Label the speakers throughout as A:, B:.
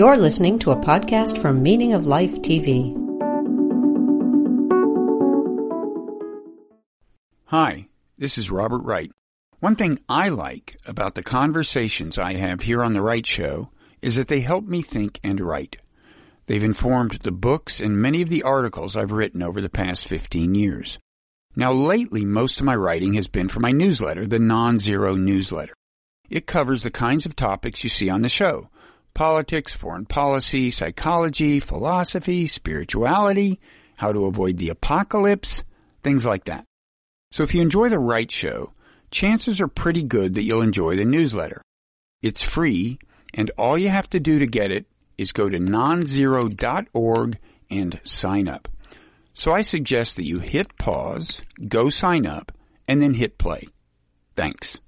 A: You're listening to a podcast from Meaning of Life TV.
B: Hi, this is Robert Wright. One thing I like about the conversations I have here on The Wright Show is that they help me think and write. They've informed the books and many of the articles I've written over the past 15 years. Now lately, most of my writing has been for my newsletter, the Non-Zero Newsletter. It covers the kinds of topics you see on the show. Politics, foreign policy, psychology, philosophy, spirituality, how to avoid the apocalypse, things like that. So if you enjoy The Wright Show, chances are pretty good that you'll enjoy the newsletter. It's free, and all you have to do to get it is go to nonzero.org and sign up. So I suggest that you hit pause, go sign up, and then hit play. Thanks.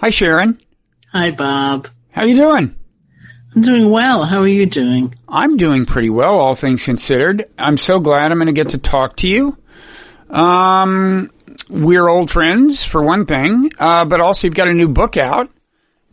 B: Hi, Sharon.
C: Hi, Bob.
B: How you doing?
C: I'm doing well. How are you doing?
B: I'm doing pretty well, all things considered. I'm so glad I'm going to get to talk to you. Um, we're old friends, for one thing, uh, but also you've got a new book out.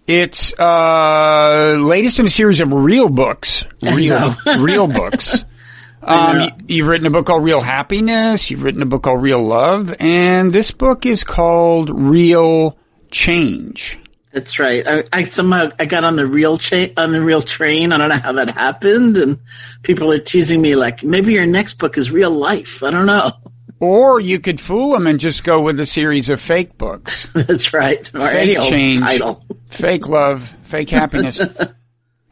B: It's uh, latest in a series of real books, real real books. Um, you've written a book called Real Happiness. You've written a book called Real Love, and this book is called Real Change.
C: That's right. I, I somehow I got on the real cha- on the real train. I don't know how that happened, and people are teasing me like maybe your next book is real life. I don't know.
B: Or you could fool them and just go with a series of fake books.
C: That's right. Or
B: fake change,
C: title.
B: fake love, fake happiness.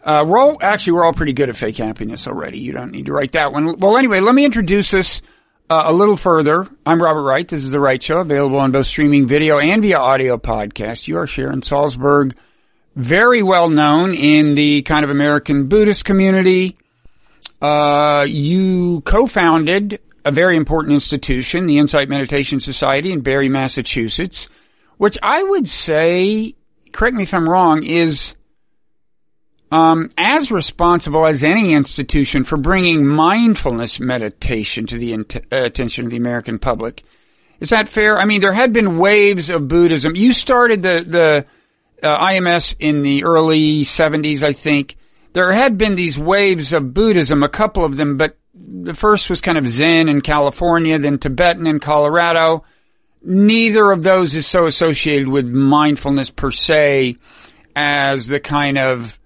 B: Uh, we're all actually we're all pretty good at fake happiness already. You don't need to write that one. Well, anyway, let me introduce this uh, a little further. I'm Robert Wright. This is the Wright Show, available on both streaming video and via audio podcast. You are Sharon Salzberg, very well known in the kind of American Buddhist community. Uh, you co-founded a very important institution, the Insight Meditation Society in Barre, Massachusetts, which I would say, correct me if I'm wrong, is um, as responsible as any institution for bringing mindfulness meditation to the int- uh, attention of the American public. Is that fair? I mean, there had been waves of Buddhism. You started the the uh, IMS in the early 70s, I think. There had been these waves of Buddhism, a couple of them, but the first was kind of Zen in California, then Tibetan in Colorado. Neither of those is so associated with mindfulness per se as the kind of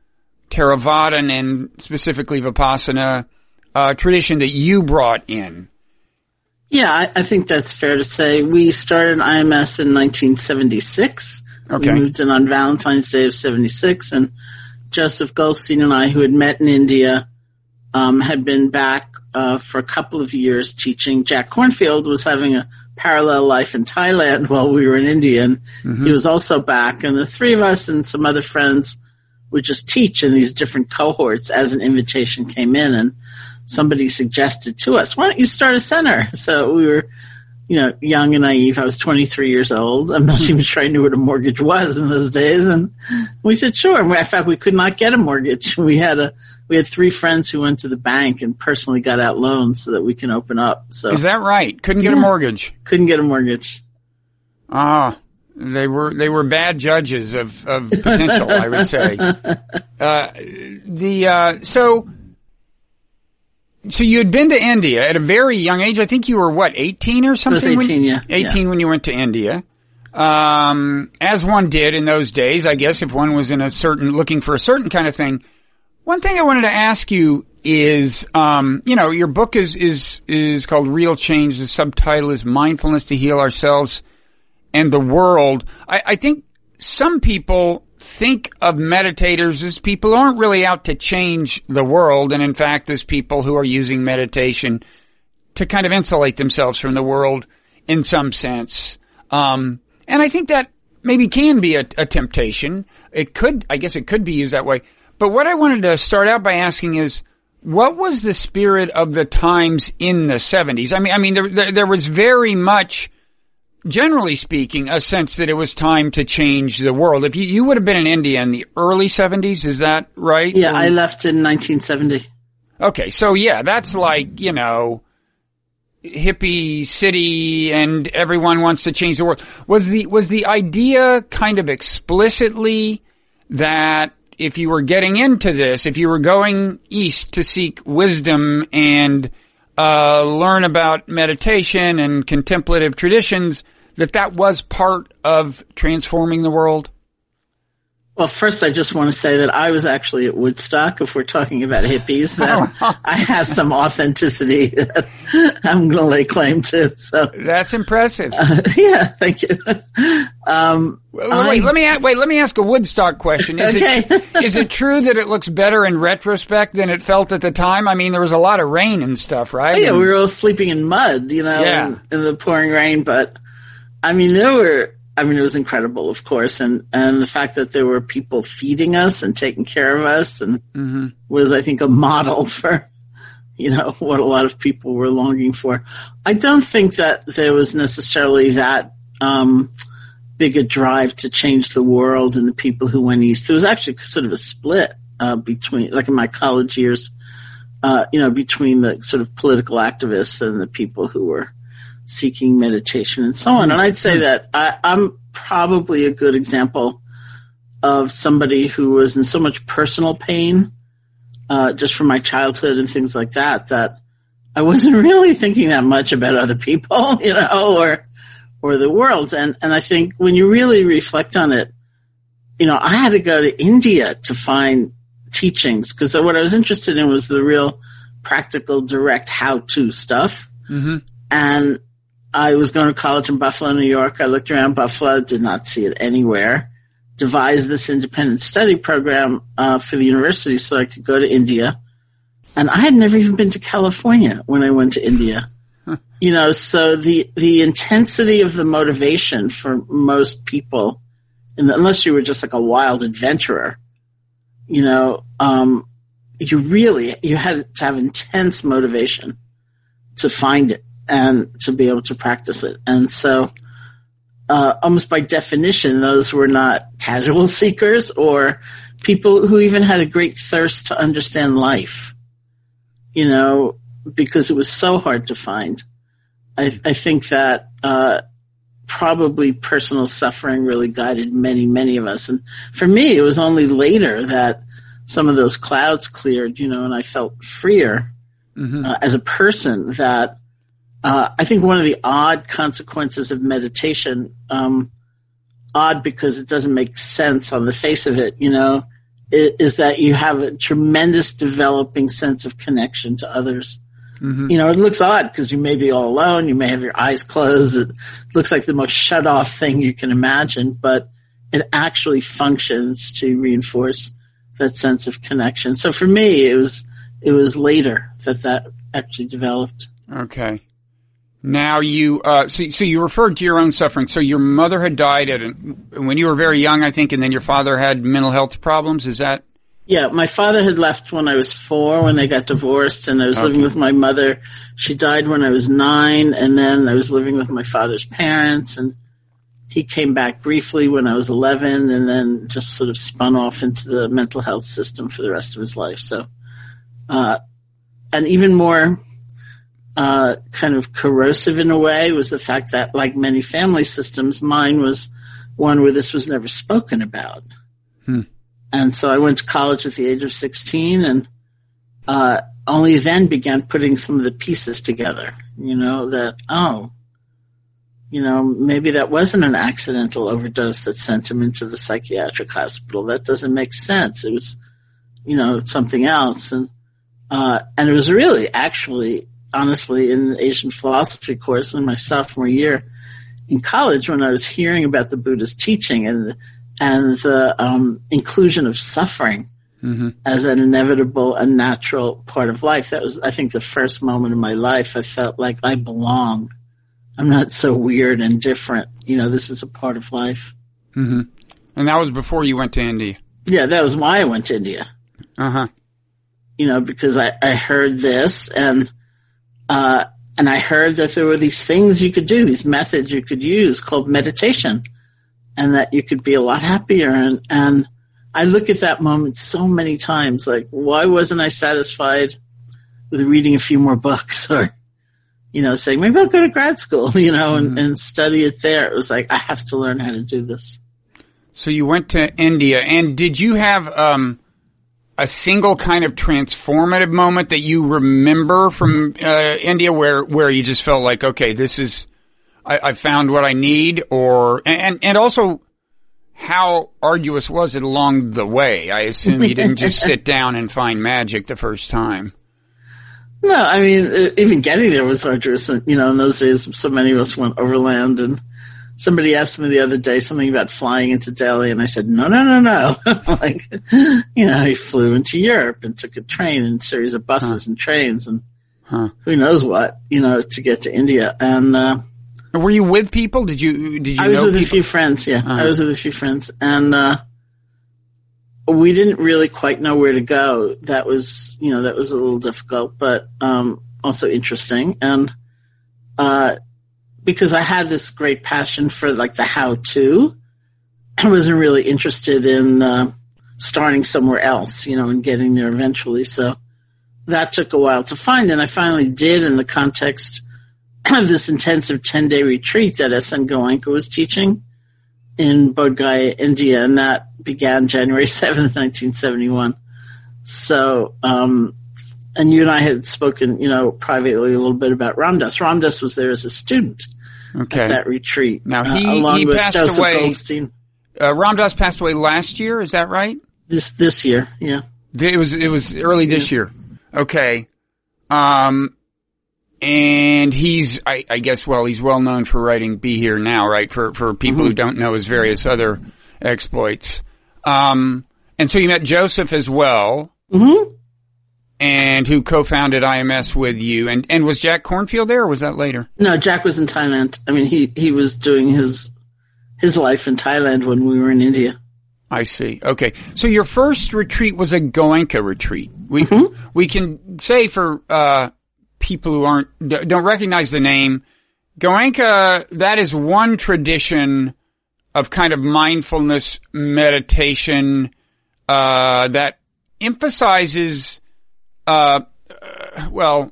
B: Theravadan and specifically Vipassana uh, tradition that you brought in.
C: Yeah, I, I think that's fair to say. We started IMS in 1976.
B: Okay.
C: We moved in on Valentine's Day of 76 and Joseph Goldstein and I, who had met in India, um, had been back uh, for a couple of years teaching. Jack Kornfield was having a parallel life in Thailand while we were in India, and he was also back. And the three of us and some other friends would just teach in these different cohorts as an invitation came in, and somebody suggested to us, "Why don't you start a center?" So we were. You know, young and naive. I was 23 years old. I'm not even sure I knew what a mortgage was in those days. And we said, sure. And in fact, we could not get a mortgage. We had a, we had three friends who went to the bank and personally got out loans so that we can open up. So
B: Is that right? Couldn't get a mortgage.
C: couldn't get a mortgage.
B: Ah, they were they were bad judges of of potential. I would say. Uh, the uh, so so you had been to India at a very young age. I think you were what eighteen or something.
C: 18, yeah.
B: eighteen when you went to India. Um, as one did in those days, I guess if one was in a certain looking for a certain kind of thing. One thing I wanted to ask you is, um, you know, your book is is is called Real Change. The subtitle is Mindfulness to Heal Ourselves and the World. I, I think some people think of meditators as people who aren't really out to change the world, and in fact, as people who are using meditation to kind of insulate themselves from the world in some sense. Um, and I think that maybe can be a, a temptation. It could, I guess it could be used that way. But what I wanted to start out by asking is, what was the spirit of the times in the 70s? I mean, I mean, there, there, there was very much, generally speaking, a sense that it was time to change the world. If you, you would have been in India in the early 70s, is that right?
C: Yeah,
B: Or-
C: I left in 1970.
B: Okay, so yeah, that's like, you know, hippie city and everyone wants to change the world. Was the, was the idea kind of explicitly that if you were getting into this, if you were going east to seek wisdom and uh, learn about meditation and contemplative traditions, that that was part of transforming the world?
C: Well, first, I just want to say that I was actually at Woodstock. If we're talking about hippies, that I have some authenticity that I'm going to lay claim to. So
B: that's impressive.
C: Uh, yeah, thank you. Um,
B: wait, I, let me wait. Let me ask a Woodstock question. Is okay. it is it true that it looks better in retrospect than it felt at the time? I mean, there was a lot of rain and stuff, right?
C: Oh, yeah, and, we were all sleeping in mud, you know, yeah. in, in the pouring rain. But I mean, there were I mean, it was incredible, of course, and and the fact that there were people feeding us and taking care of us, and mm-hmm. was, I think, a model for, you know, what a lot of people were longing for. I don't think that there was necessarily that um, big a drive to change the world and the people who went east. There was actually sort of a split uh, between, like in my college years, uh, you know, between the sort of political activists and the people who were seeking meditation and so on. And I'd say that I, I'm probably a good example of somebody who was in so much personal pain, uh, just from my childhood and things like that, that I wasn't really thinking that much about other people, you know, or, or the world. And, and I think when you really reflect on it, you know, I had to go to India to find teachings because what I was interested in was the real practical, direct how to stuff. Mm-hmm. And I was going to college in Buffalo, New York. I looked around Buffalo, did not see it anywhere. Devised this independent study program uh, for the university so I could go to India. And I had never even been to California when I went to India. You know, so the the intensity of the motivation for most people, and unless you were just like a wild adventurer, you know, um, you really you had to have intense motivation to find it and to be able to practice it. And so, uh, almost by definition, those were not casual seekers or people who even had a great thirst to understand life, you know, because it was so hard to find. I, I think that, uh, probably personal suffering really guided many, many of us. And for me, it was only later that some of those clouds cleared, you know, and I felt freer mm-hmm. uh, as a person that uh, I think one of the odd consequences of meditation, um, odd because it doesn't make sense on the face of it, you know, is, is that you have a tremendous developing sense of connection to others. Mm-hmm. You know, it looks odd because you may be all alone. You may have your eyes closed. It looks like the most shut off thing you can imagine, but it actually functions to reinforce that sense of connection. So for me, it was, it was later that that actually developed.
B: Okay. Now you, uh, so, so you referred to your own suffering. So your mother had died at, when you were very young, I think, and then your father had mental health problems. Is that?
C: Yeah, my father had left when I was four when they got divorced and I was okay. living with my mother. She died when I was nine and then I was living with my father's parents and he came back briefly when I was 11 and then just sort of spun off into the mental health system for the rest of his life. So, uh, and even more uh, kind of corrosive in a way was the fact that, like many family systems, mine was one where this was never spoken about. Hmm. And so I went to college at the age of 16 and uh, only then began putting some of the pieces together. You know, that, oh, you know, maybe that wasn't an accidental overdose that sent him into the psychiatric hospital. That doesn't make sense. It was, you know, something else. And, uh, and it was really actually honestly in the Asian philosophy course in my sophomore year in college when I was hearing about the Buddha's teaching and and the um, inclusion of suffering mm-hmm. as an inevitable and natural part of life. That was, I think, the first moment in my life I felt like I belong. I'm not so weird and different. You know, this is a part of life.
B: Mm-hmm. And that was before you went to India.
C: Yeah, that was why I went to India.
B: Uh huh.
C: You know, because I, I heard this and uh, and I heard that there were these things you could do, these methods you could use called meditation, and that you could be a lot happier. And, and I look at that moment so many times, like, why wasn't I satisfied with reading a few more books or, you know, saying maybe I'll go to grad school, you know, and, mm-hmm. and study it there. It was like, I have to learn how to do this.
B: So you went to India, and did you have um, a single kind of transformative moment that you remember from uh, India, where where you just felt like, okay, this is I, I found what I need, or and and also how arduous was it along the way? I assume you didn't just sit down and find magic the first time.
C: No, I mean, even getting there was arduous. And you know, in those days, so many of us went overland and somebody asked me the other day something about flying into Delhi, and I said, no, no, no, no. like, you know, he flew into Europe and took a train and a series of buses huh. and trains and huh. who knows what, you know, to get to India. And, uh,
B: were you with people? Did you, did you
C: I was with
B: people?
C: a few friends, yeah. Uh-huh. I was with a few friends. And, uh, we didn't really quite know where to go. That was, you know, that was a little difficult, but, um, also interesting. And, uh, because I had this great passion for like the how to. I wasn't really interested in uh, starting somewhere else, you know, and getting there eventually. So that took a while to find, and I finally did in the context of this intensive 10 day retreat that S.N. Goenka was teaching in Bodh Gaya, India, and that began January 7th, 1971. So, um, and you and I had spoken, you know, privately a little bit about Ram Dass. Ram Dass was there as a student okay. at that retreat.
B: Now he, uh, along he with passed Joseph away. Goldstein. Uh, Ram Dass passed away last year. Is that right?
C: This this year, yeah.
B: It was it was early this yeah. year. Okay. Um, and he's I, I, guess well he's well known for writing "Be Here Now," right? For for people mm-hmm. who don't know his various other exploits. Um, and so you met Joseph as well.
C: Mm-hmm
B: and who co-founded IMS with you. And and was Jack Kornfield there, or was that later?
C: No, Jack was in Thailand. I mean, he he was doing his his life in Thailand when we were in India.
B: I see. Okay, so your first retreat was a Goenka retreat. We mm-hmm. we can say for uh, people who aren't don't recognize the name, Goenka. That is one tradition of kind of mindfulness meditation uh, that emphasizes uh, well,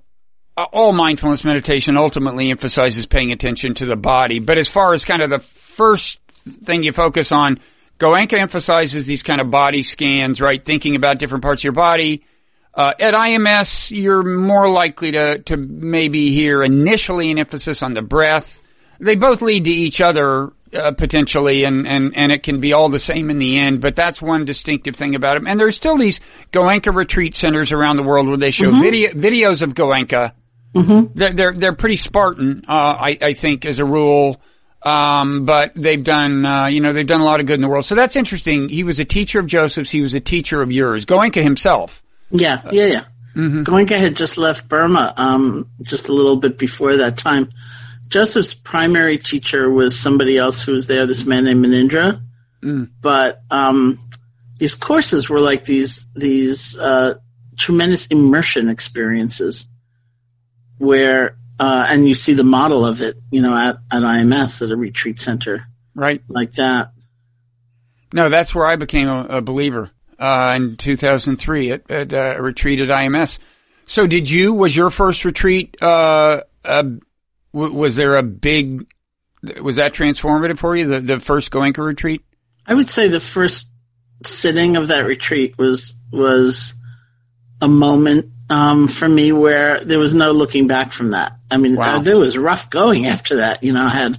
B: all mindfulness meditation ultimately emphasizes paying attention to the body. But as far as kind of the first thing you focus on, Goenka emphasizes these kind of body scans, right? Thinking about different parts of your body. Uh, at IMS, you're more likely to, to maybe hear initially an emphasis on the breath. They both lead to each other uh, potentially, and, and, and it can be all the same in the end, but that's one distinctive thing about them. And there's still these Goenka retreat centers around the world where they show mm-hmm. video, videos of Goenka.
C: Mm-hmm.
B: They're, they're, they're pretty Spartan, uh, I, I think, as a rule. Um, but they've done, uh, you know, they've done a lot of good in the world. So that's interesting. He was a teacher of Joseph's. He was a teacher of yours. Goenka himself.
C: Yeah, yeah, yeah. Mm-hmm. Goenka had just left Burma, um, just a little bit before that time. Joseph's primary teacher was somebody else who was there, this man named Munindra. Mm. But um, these courses were like these these uh, tremendous immersion experiences, where uh, and you see the model of it, you know, at at IMS at a retreat center,
B: right,
C: like that.
B: No, that's where I became a, a believer uh, in 2003 at, at uh, a retreat at IMS. So, did you? Was your first retreat uh, a was there a big, was that transformative for you, the, the first Goenka retreat?
C: I would say the first sitting of that retreat was, was a moment, um, for me where there was no looking back from that. I mean, wow. uh, there was rough going after that. You know, I had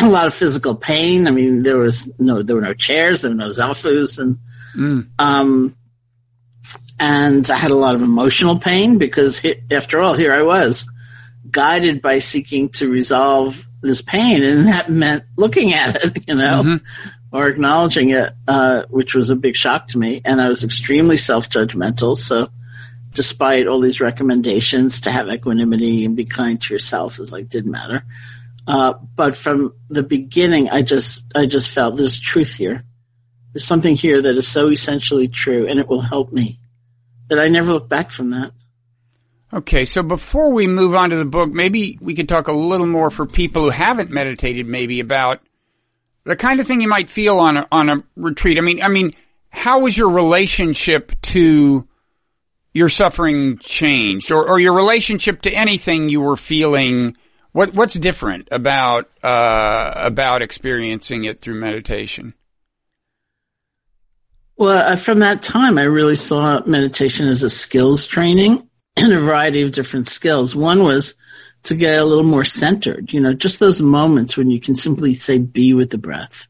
C: a lot of physical pain. I mean, there was no, there were no chairs, there were no zafus and, mm. um, and I had a lot of emotional pain because after all, here I was guided by seeking to resolve this pain, and that meant looking at it, you know, mm-hmm. or acknowledging it, uh, which was a big shock to me. And I was extremely self-judgmental. So, despite all these recommendations to have equanimity and be kind to yourself, is like didn't matter. Uh, but from the beginning, I just I just felt there's truth here. There's something here that is so essentially true, and it will help me. That I never look back from that.
B: Okay, so before we move on to the book, maybe we could talk a little more for people who haven't meditated, maybe about the kind of thing you might feel on a, on a retreat. I mean, I mean, how was your relationship to your suffering changed, or, or your relationship to anything you were feeling? What what's different about uh, about experiencing it through meditation?
C: Well, uh, from that time, I really saw meditation as a skills training and a variety of different skills. One was to get a little more centered, you know, just those moments when you can simply say, be with the breath.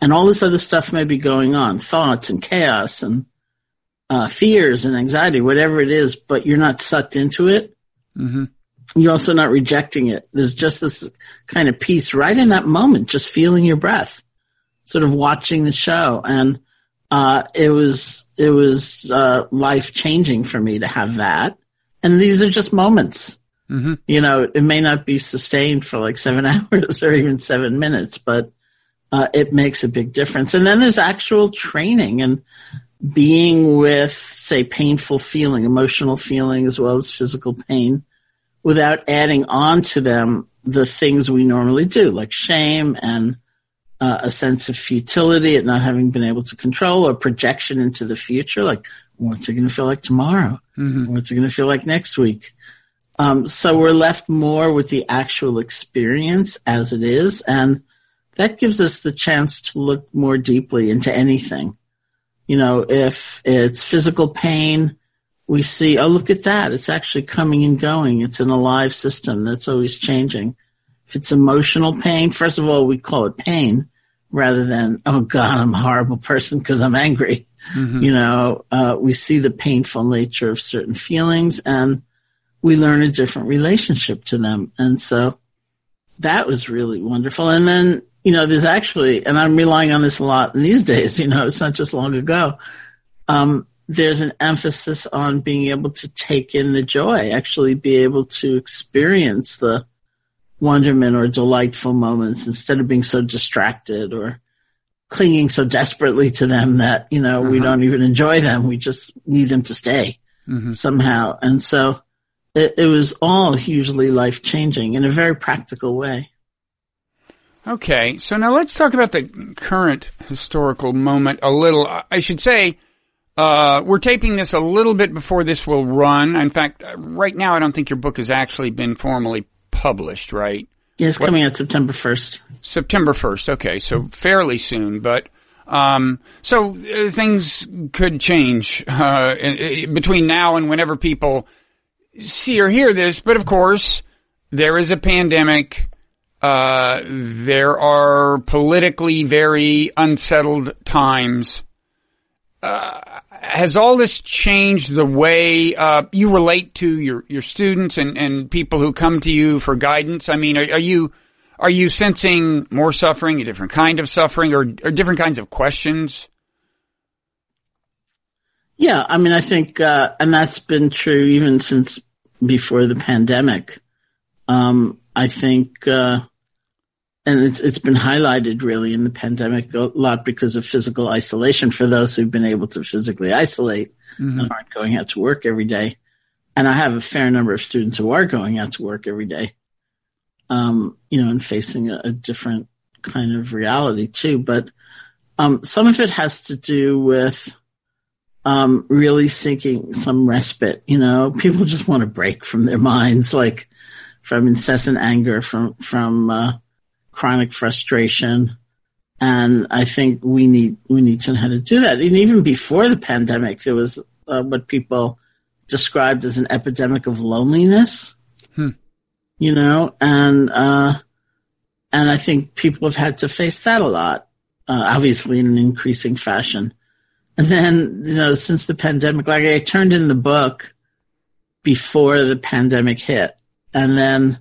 C: And all this other stuff may be going on, thoughts and chaos and uh, fears and anxiety, whatever it is, but you're not sucked into it.
B: Mm-hmm.
C: You're also not rejecting it. There's just this kind of peace right in that moment, just feeling your breath, sort of watching the show. And, uh, it was, it was, uh, life changing for me to have that. And these are just moments.
B: Mm-hmm.
C: You know, it may not be sustained for like seven hours or even seven minutes, but, uh, it makes a big difference. And then there's actual training and being with, say, painful feeling, emotional feeling, as well as physical pain without adding on to them the things we normally do, like shame and uh, a sense of futility at not having been able to control or projection into the future, like what's it going to feel like tomorrow?
B: Mm-hmm.
C: What's it going to feel like next week? Um, so we're left more with the actual experience as it is, and that gives us the chance to look more deeply into anything. You know, if it's physical pain, we see, oh, look at that. It's actually coming and going. It's an alive system that's always changing. If it's emotional pain, first of all, we call it pain rather than, oh God, I'm a horrible person because I'm angry.
B: Mm-hmm.
C: You know, uh, we see the painful nature of certain feelings and we learn a different relationship to them. And so that was really wonderful. And then, you know, there's actually, and I'm relying on this a lot these days, you know, it's not just long ago. Um, there's an emphasis on being able to take in the joy, actually be able to experience the wonderment or delightful moments instead of being so distracted or clinging so desperately to them that, you know, uh-huh. we don't even enjoy them. We just need them to stay
B: mm-hmm.
C: somehow. And so it, it was all hugely life changing in a very practical way.
B: Okay, so now let's talk about the current historical moment a little. I should say, uh, we're taping this a little bit before this will run. In fact, right now, I don't think your book has actually been formally published, right?
C: Yeah, it's what? coming out September 1st.
B: September 1st, okay, so fairly soon, but, um, so uh, things could change, uh, between now and whenever people see or hear this, but of course, there is a pandemic. Uh, there are politically very unsettled times. Uh, has all this changed the way uh, you relate to your, your students and, and people who come to you for guidance? I mean, are, are you are you sensing more suffering, a different kind of suffering, or, or different kinds of questions?
C: Yeah, I mean, I think, uh, and that's been true even since before the pandemic. Um, I think uh, and it's it's been highlighted really in the pandemic a lot because of physical isolation for those who've been able to physically isolate mm-hmm. and aren't going out to work every day. And I have a fair number of students who are going out to work every day, um, you know, and facing a, a, different kind of reality too. But um, some of it has to do with um, really seeking some respite. You know, people just want to break from their minds, like from incessant anger, from from uh, chronic frustration. And I think we need, we need to know how to do that. And even before the pandemic, there was uh, what people described as an epidemic of loneliness.
B: Hmm.
C: You know, and, uh, and I think people have had to face that a lot, uh, obviously in an increasing fashion. And then, you know, since the pandemic, like I turned in the book before the pandemic hit. And then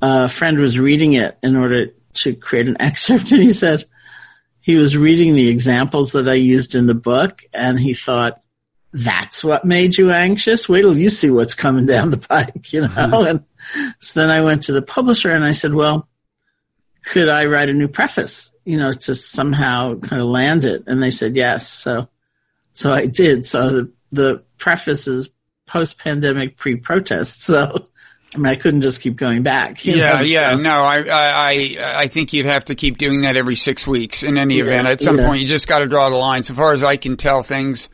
C: a friend was reading it in order to create an excerpt and he said he was reading the examples that I used in the book and he thought, that's what made you anxious? Wait till you see what's coming down the pike, you know? Mm-hmm. And so then I went to the publisher and I said, well, could I write a new preface, you know, to somehow kind of land it? And they said yes. So, so I did. So the, the preface is post-pandemic pre-protest. So I mean, I couldn't just keep going back.
B: Yeah,
C: know,
B: yeah,
C: so.
B: no, I, I, I think you'd have to keep doing that every six weeks in any
C: Yeah,
B: event. At some
C: yeah.
B: point, you just got to draw the line. So far as I can tell, things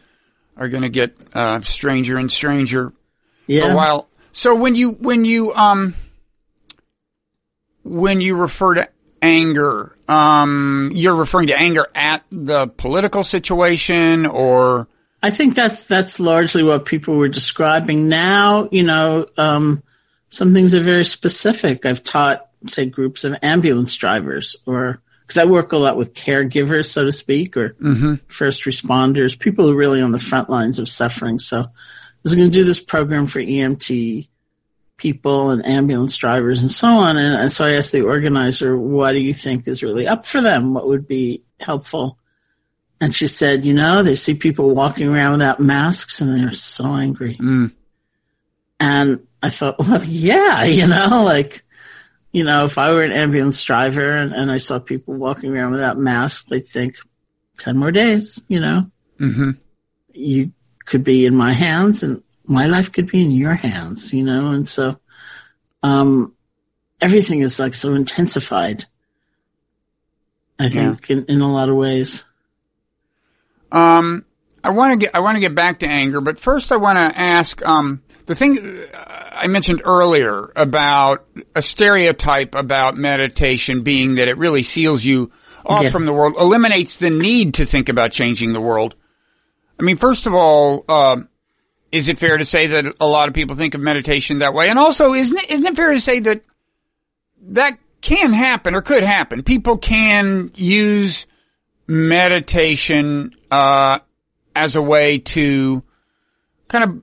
B: are going to get uh, stranger and stranger
C: yeah.
B: for a while. So when you when you um when you refer to anger, um, you're referring to anger at the political situation or?
C: I think that's that's largely what people were describing. Now, you know, um, some things are very specific. I've taught, say, groups of ambulance drivers, or because I work a lot with caregivers, so to speak, or
B: Mm-hmm.
C: first responders, people who are really on the front lines of suffering. So, I was going to do this program for EMT people and ambulance drivers and so on. And, and so I asked the organizer, what do you think is really up for them? What would be helpful? And she said, you know, they see people walking around without masks and they're so angry.
B: Mm.
C: And I thought, well, yeah, you know, like, you know, if I were an ambulance driver and, and I saw people walking around without masks, I'd think 10 more days, you know,
B: hmm
C: you could be in my hands and my life could be in your hands, you know, and so, um, everything is like so intensified. I think in, in a lot of ways.
B: Um, I want to get I want to get back to anger, but first I want to ask um, the thing uh, I mentioned earlier about a stereotype about meditation being that it really seals you off
C: Yeah.
B: from the world, eliminates the need to think about changing the world. I mean, first of all, uh, is it fair to say that a lot of people think of meditation that way? And also, isn't it, isn't it fair to say that that can happen or could happen? People can use meditation uh, as a way to kind of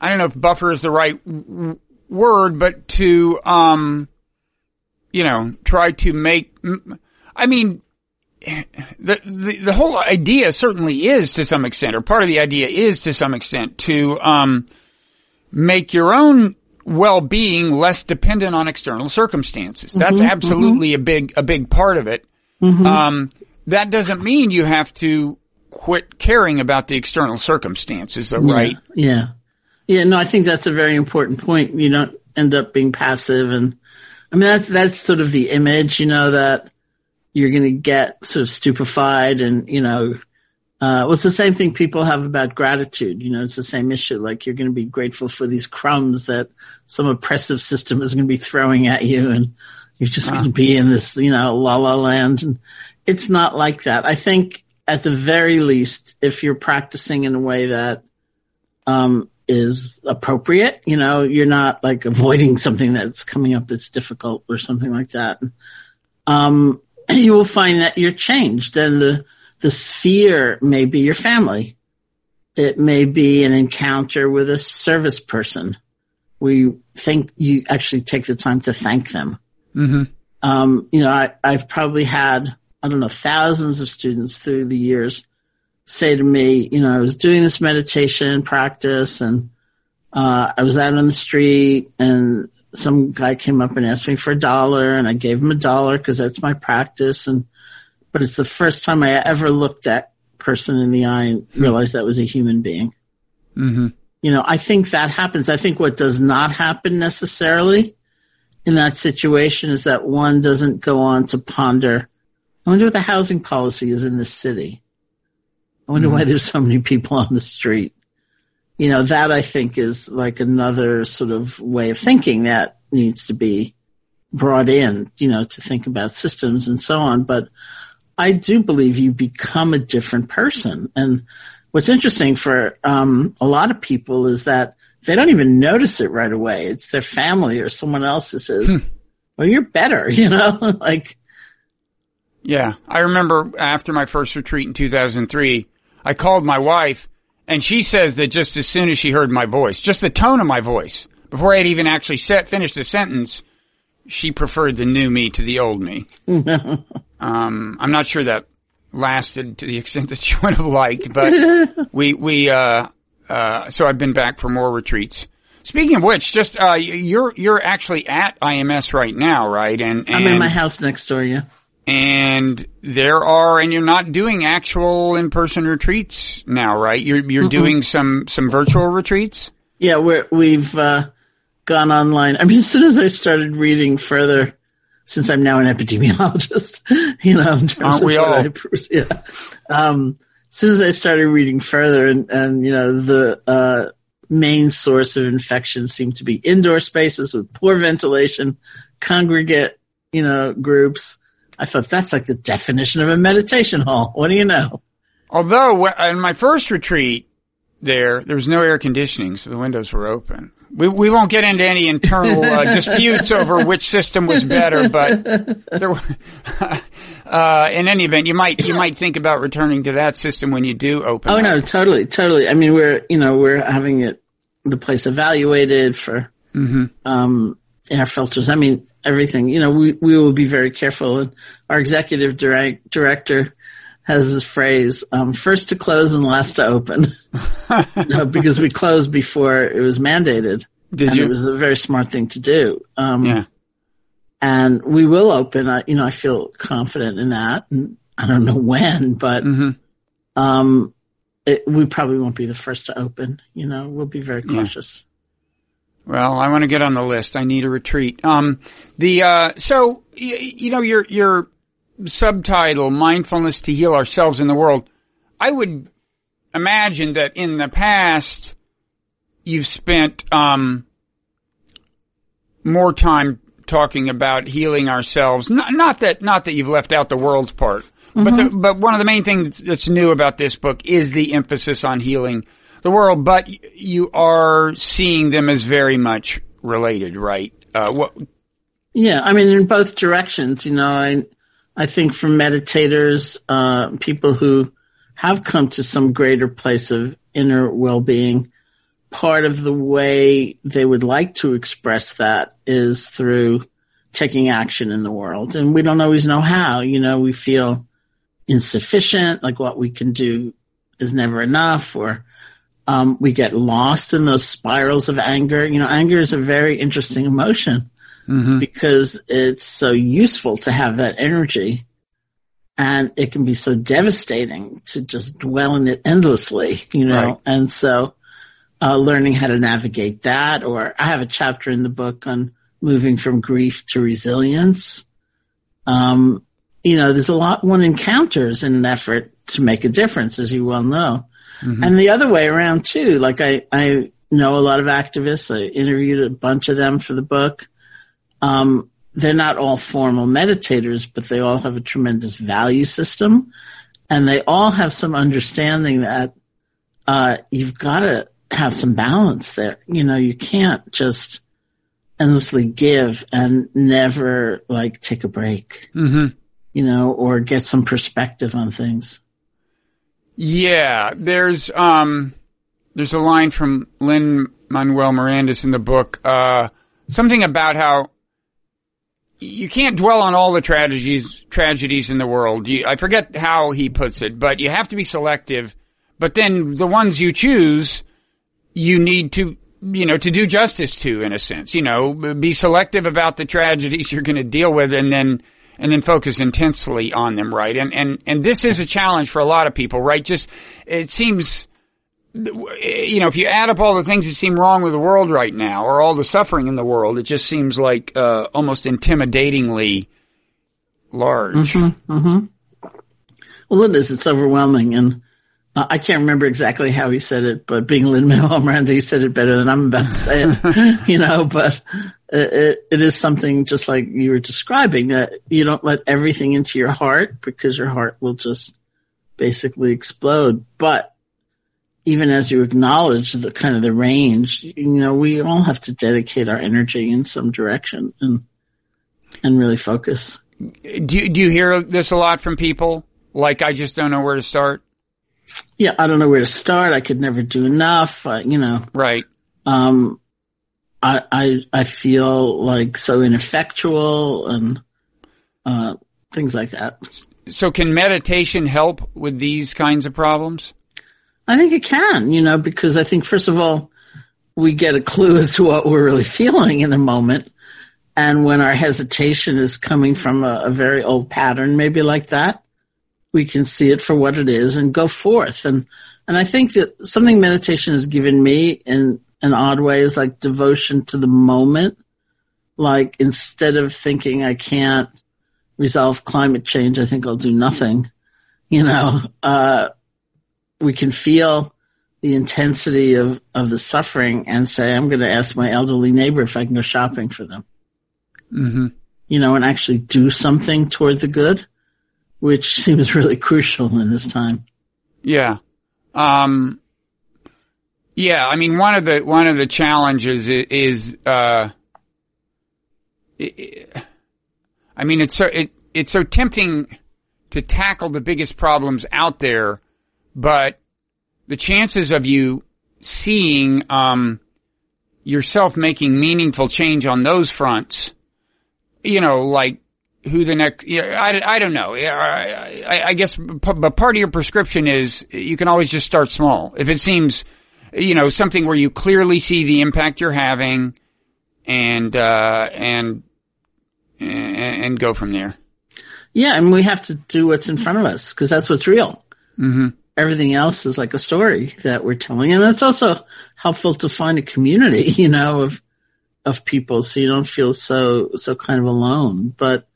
B: I don't know if buffer is the right w- word, but to um, you know try to make. I mean, the, the the whole idea certainly is to some extent, or part of the idea is to some extent to um, make your own well-being less dependent on external circumstances. That's absolutely a big a big part of it. Um, that doesn't mean you have to quit caring about the external circumstances, though, right?
C: Yeah. Yeah, no, I think that's a very important point. You don't end up being passive and I mean that's that's sort of the image, you know, that you're gonna get sort of stupefied and, you know, uh, well, it's the same thing people have about gratitude. You know, it's the same issue. Like you're going to be grateful for these crumbs that some oppressive system is going to be throwing at you, and you're just going to be in this, you know, la la land. And it's not like that. I think at the very least, if you're practicing in a way that um, is appropriate, you know, you're not like avoiding something that's coming up that's difficult or something like that. Um, you will find that you're changed and the the sphere may be your family. It may be an encounter with a service person. We think you actually take the time to thank them.
B: Mm-hmm.
C: Um, you know, I, I've probably had, I don't know, thousands of students through the years say to me, you know, I was doing this meditation practice and, uh, I was out on the street and some guy came up and asked me for a dollar and I gave him a dollar because that's my practice. And, but it's the first time I ever looked that person in the eye and realized that was a human being.
B: Mm-hmm.
C: You know, I think that happens. I think what does not happen necessarily in that situation is that one doesn't go on to ponder, I wonder what the housing policy is in this city. I wonder why there's so many people on the street. You know, that I think is like another sort of way of thinking that needs to be brought in, you know, to think about systems and so on. But I do believe you become a different person. And what's interesting for um, a lot of people is that they don't even notice it right away. It's their family or someone else who says, well, you're better, you know, like,
B: Yeah. I remember after my first retreat in 2003, I called my wife and she says that just as soon as she heard my voice, just the tone of my voice, before I had even actually set, finished the sentence, she preferred the new me to the old me. um, I'm not sure that lasted to the extent that she would have liked, but we, we, uh, uh, so I've been back for more retreats. Speaking of which, just, uh, you're, you're actually at IMS right now, right? And, and
C: I'm in my house next door, yeah.
B: And there are, and you're not doing actual in-person retreats now, right? You're, you're doing some, some virtual retreats?
C: Yeah, we're, we've uh, gone online. I mean, as soon as I started reading further, since I'm now an epidemiologist, you know, in terms
B: Aren't
C: of
B: we all?
C: I, yeah. Um, as soon as I started reading further, and, and you know, the uh, main source of infection seemed to be indoor spaces with poor ventilation, congregate, you know, groups. I thought that's like the definition of a meditation hall. What do you know?
B: Although in my first retreat there, there was no air conditioning, so the windows were open. We we won't get into any internal uh, disputes over which system was better, but there, uh, in any event, you might you might think about returning to that system when you do open.
C: Oh
B: up.
C: no, totally, totally. I mean, we're you know we're having it the place evaluated for
B: Mm-hmm.
C: um, air filters. I mean, everything. You know, we we will be very careful. And our executive direct, director has this phrase: um, first to close and last to open. you know, because we closed before it was mandated.
B: Did you?
C: It was a very smart thing to do. Um,
B: Yeah.
C: and we will open. I, you know, I feel confident in that. And I don't know when, but
B: Mhm.
C: um, it, we probably won't be the first to open. You know, we'll be very cautious.
B: Well, I want to get on the list. I need a retreat. Um, the uh, so y- you know your your subtitle "Mindfulness to Heal Ourselves in the World." I would imagine that in the past you've spent um, more time talking about healing ourselves. Not, not that not that you've left out the world's part, but the, but one of the main things that's new about this book is the emphasis on healing the world. But you are seeing them as very much related, right? Uh, what?
C: Yeah, I mean, in both directions. You know, I I think for meditators, uh, people who have come to some greater place of inner well-being, part of the way they would like to express that is through taking action in the world, and we don't always know how. You know, we feel insufficient, like what we can do is never enough, or um, we get lost in those spirals of anger. You know, anger is a very interesting emotion because it's so useful to have that energy. And it can be so devastating to just dwell in it endlessly, you know?
B: Right.
C: And so, uh, learning how to navigate that, or I have a chapter in the book on moving from grief to resilience. Um, you know, there's a lot one encounters in an effort to make a difference, as you well know. And the other way around too. Like I, I know a lot of activists. I interviewed a bunch of them for the book. Um, they're not all formal meditators, but they all have a tremendous value system, and they all have some understanding that uh, you've got to have some balance there. You know, you can't just endlessly give and never like take a break.
B: Mm-hmm.
C: You know, or get some perspective on things.
B: Yeah, there's um, there's a line from Lin Manuel Miranda's in the book, uh, something about how you can't dwell on all the tragedies tragedies in the world. You, I forget how he puts it, but you have to be selective. But then the ones you choose, you need to you know to do justice to, in a sense. You know, be selective about the tragedies you're going to deal with, and then and then focus intensely on them, right? And and and this is a challenge for a lot of people, right? Just it seems you know, if you add up all the things that seem wrong with the world right now, or all the suffering in the world, it just seems like uh, almost intimidatingly large.
C: Well, it is. It's overwhelming. And I can't remember exactly how he said it, but being Lin Manuel Miranda, he said it better than I'm about to say it, you know, but it, it, it is something just like you were describing that you don't let everything into your heart because your heart will just basically explode. But even as you acknowledge the kind of the range, you know, we all have to dedicate our energy in some direction and, and really focus.
B: Do you, do you hear this a lot from people? Like, I just don't know where to start.
C: Yeah. I don't know where to start. I could never do enough. Uh, you know,
B: Right.
C: um, I, I, I feel like so ineffectual and, uh, things like that.
B: So, can meditation help with these kinds of problems?
C: I think it can, you know, because I think first of all, we get a clue as to what we're really feeling in a moment. And when our hesitation is coming from a, a very old pattern, maybe like that, we can see it for what it is and go forth. And, and I think that something meditation has given me in an odd way is like devotion to the moment. Like instead of thinking I can't resolve climate change, I think I'll do nothing. You know, uh, we can feel the intensity of, of the suffering and say, I'm going to ask my elderly neighbor if I can go shopping for them.
B: Mm-hmm.
C: you know, and actually do something toward the good, which seems really crucial in this time.
B: Yeah. Um, yeah, I mean, one of the, one of the challenges is, uh, I mean, it's so, it, it's so tempting to tackle the biggest problems out there, but the chances of you seeing, um, yourself making meaningful change on those fronts, you know, like who the next, I, I don't know. I, I, I guess, but part of your prescription is you can always just start small. If it seems, you know, something where you clearly see the impact you're having and, uh, and, and go from there.
C: Yeah. And we have to do what's in front of us because that's what's real.
B: Mm-hmm.
C: Everything else is like a story that we're telling. And it's also helpful to find a community, you know, of, of people so you don't feel so, so kind of alone. But,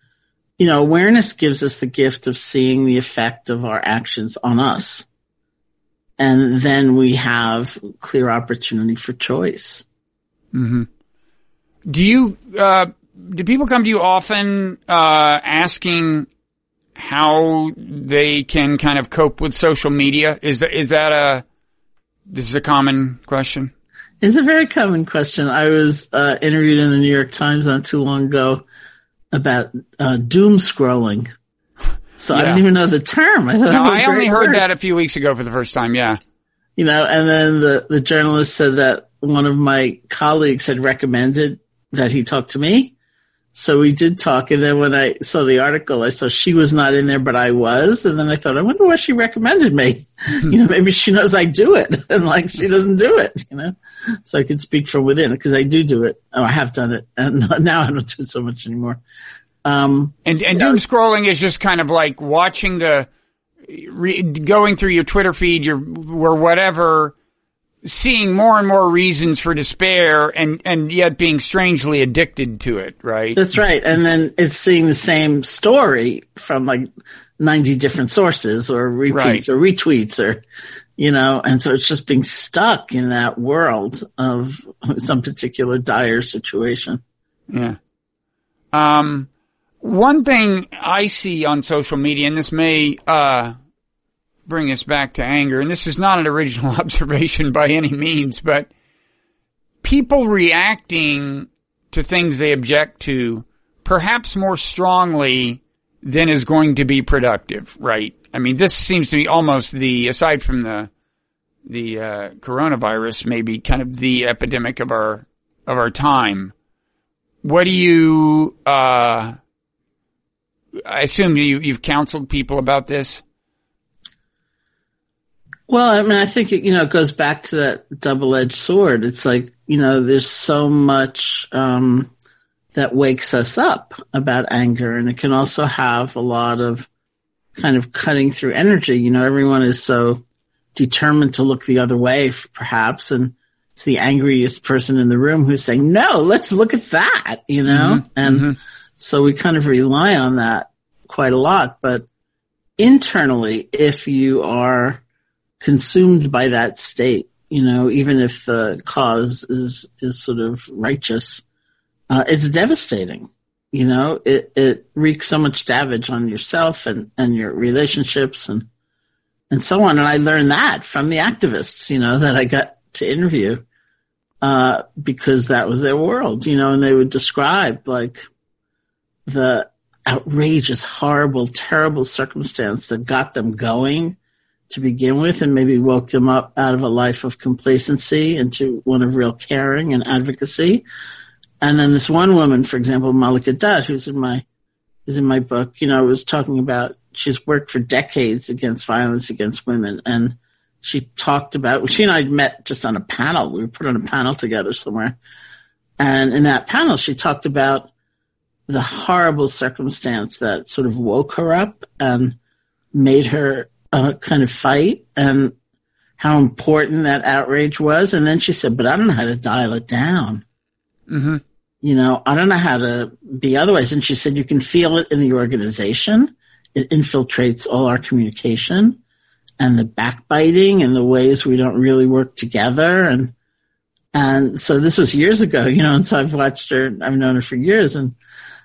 C: you know, awareness gives us the gift of seeing the effect of our actions on us. And then we have clear opportunity for choice.
B: Mm-hmm. Do you, uh, do people come to you often, uh, asking how they can kind of cope with social media? Is that, is that a, this is a common question?
C: It's a very common question. I was, uh, interviewed in the New York Times not too long ago about, uh, doom scrolling. So yeah. I didn't even know the term. I,
B: no, I only heard word. that a few weeks ago for the first time. Yeah.
C: You know, and then the, the journalist said that one of my colleagues had recommended that he talk to me. So we did talk. And then when I saw the article, I saw she was not in there, but I was. And then I thought, I wonder why she recommended me. you know, maybe she knows I do it and like she doesn't do it, you know, so I could speak from within because I do do it. Oh, I have done it. And now I don't do it so much anymore. Um,
B: and, and doom know, scrolling is just kind of like watching the, re, going through your Twitter feed, your, or whatever, seeing more and more reasons for despair and, and yet being strangely addicted to it, right?
C: That's right. And then it's seeing the same story from like 90 different sources or repeats right. or retweets or, you know, and so it's just being stuck in that world of some particular dire situation.
B: Yeah. Um, one thing I see on social media, and this may, uh, bring us back to anger, and this is not an original observation by any means, but people reacting to things they object to perhaps more strongly than is going to be productive, right? I mean, this seems to be almost the, aside from the, the, uh, coronavirus, maybe kind of the epidemic of our, of our time. What do you, uh, I assume you, you've counseled people about this?
C: Well, I mean, I think it, you know, it goes back to that double-edged sword. It's like, you know, there's so much, um, that wakes us up about anger and it can also have a lot of kind of cutting through energy. You know, everyone is so determined to look the other way, perhaps, and it's the angriest person in the room who's saying, no, let's look at that, you know? Mm-hmm. And mm-hmm. so we kind of rely on that quite a lot, but internally, if you are consumed by that state, you know, even if the cause is, is sort of righteous, uh, it's devastating. You know, it, it wreaks so much damage on yourself and, and your relationships and, and so on. And I learned that from the activists, you know, that I got to interview, uh, because that was their world, you know, and they would describe like the outrageous, horrible, terrible circumstance that got them going to begin with and maybe woke them up out of a life of complacency into one of real caring and advocacy. And then this one woman, for example, Mallika Dutt, who's in my, is in my book, you know, was talking about she's worked for decades against violence against women. And she talked about, she and I met just on a panel. We were put on a panel together somewhere. And in that panel, she talked about the horrible circumstance that sort of woke her up and made her uh, kind of fight and how important that outrage was. And then she said, but I don't know how to dial it down.
B: Mm-hmm.
C: You know, I don't know how to be otherwise. And she said, you can feel it in the organization. It infiltrates all our communication and the backbiting and the ways we don't really work together. And, and so this was years ago, you know, and so I've watched her, I've known her for years and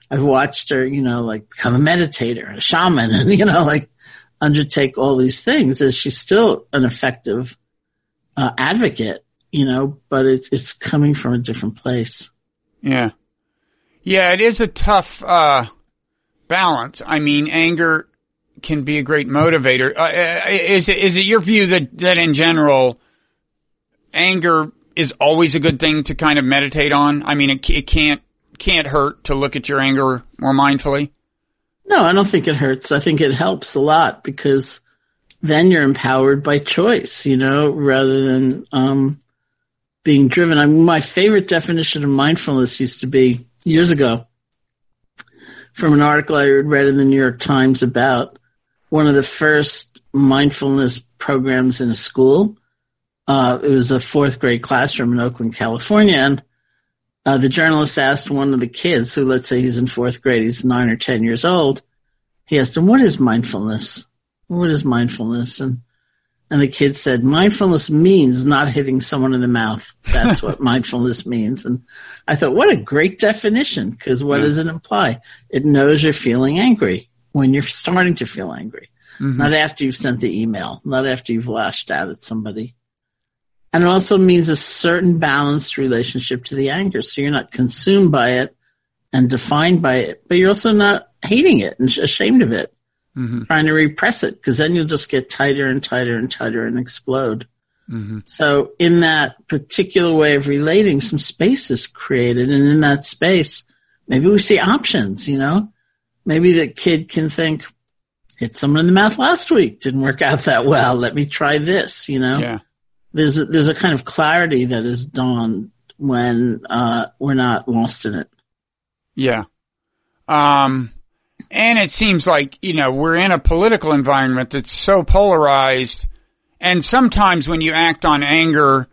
C: I've watched her, you know, like become a meditator, a shaman, and you know, like undertake all these things. Is she's still an effective uh, advocate, you know, but it's it's coming from a different place.
B: Yeah, yeah, it is a tough uh, balance. I mean, anger can be a great motivator. Uh, uh is it is it your view that that in general, anger is always a good thing to kind of meditate on? I mean, it, it can't can't hurt to look at your anger more mindfully.
C: No, I don't think it hurts. I think it helps a lot because then you're empowered by choice, you know, rather than um, being driven. I mean, my favorite definition of mindfulness used to be years ago from an article I read in the New York Times about one of the first mindfulness programs in a school. Uh, it was a fourth grade classroom in Oakland, California, and uh, the journalist asked one of the kids, who let's say he's in fourth grade, he's nine or ten years old. He asked him, "What is mindfulness? What is mindfulness?" And and the kid said, "Mindfulness means not hitting someone in the mouth. That's what mindfulness means." And I thought, what a great definition! Because what yeah. does it imply? It knows you're feeling angry when you're starting to feel angry, mm-hmm. not after you've sent the email, not after you've lashed out at somebody. And it also means a certain balanced relationship to the anger. So you're not consumed by it and defined by it, but you're also not hating it and ashamed of it, mm-hmm. trying to repress it, because then you'll just get tighter and tighter and tighter and explode. Mm-hmm. So in that particular way of relating, some space is created. And in that space, maybe we see options, you know, maybe the kid can think, hit someone in the mouth last week. Didn't work out that well. Let me try this, you know?
B: Yeah
C: there's a, there's a kind of clarity that is dawned when uh, we're not lost in it.
B: Yeah. Um, and it seems like, you know, we're in a political environment that's so polarized. And sometimes when you act on anger,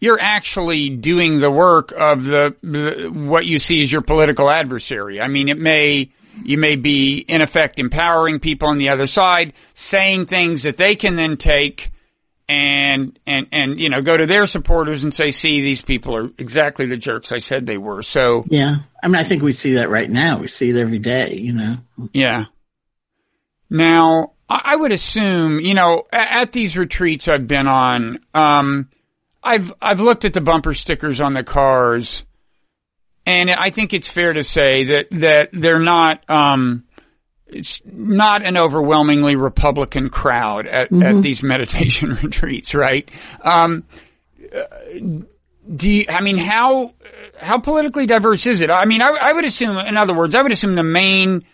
B: you're actually doing the work of the, the, what you see as your political adversary. I mean, it may, you may be in effect empowering people on the other side, saying things that they can then take and and and you know go to their supporters and say, "See, these people are exactly the jerks I said they were." So
C: yeah, I mean, I think we see that right now. We see it every day. You know.
B: Yeah. Now, I would assume, you know, at these retreats I've been on, um, I've I've looked at the bumper stickers on the cars, and I think it's fair to say that that they're not. Um, it's not an overwhelmingly Republican crowd at, mm-hmm. at these meditation retreats, right? Um, do you, I mean, how, how politically diverse is it? I mean, I, I would assume, in other words, I would assume the main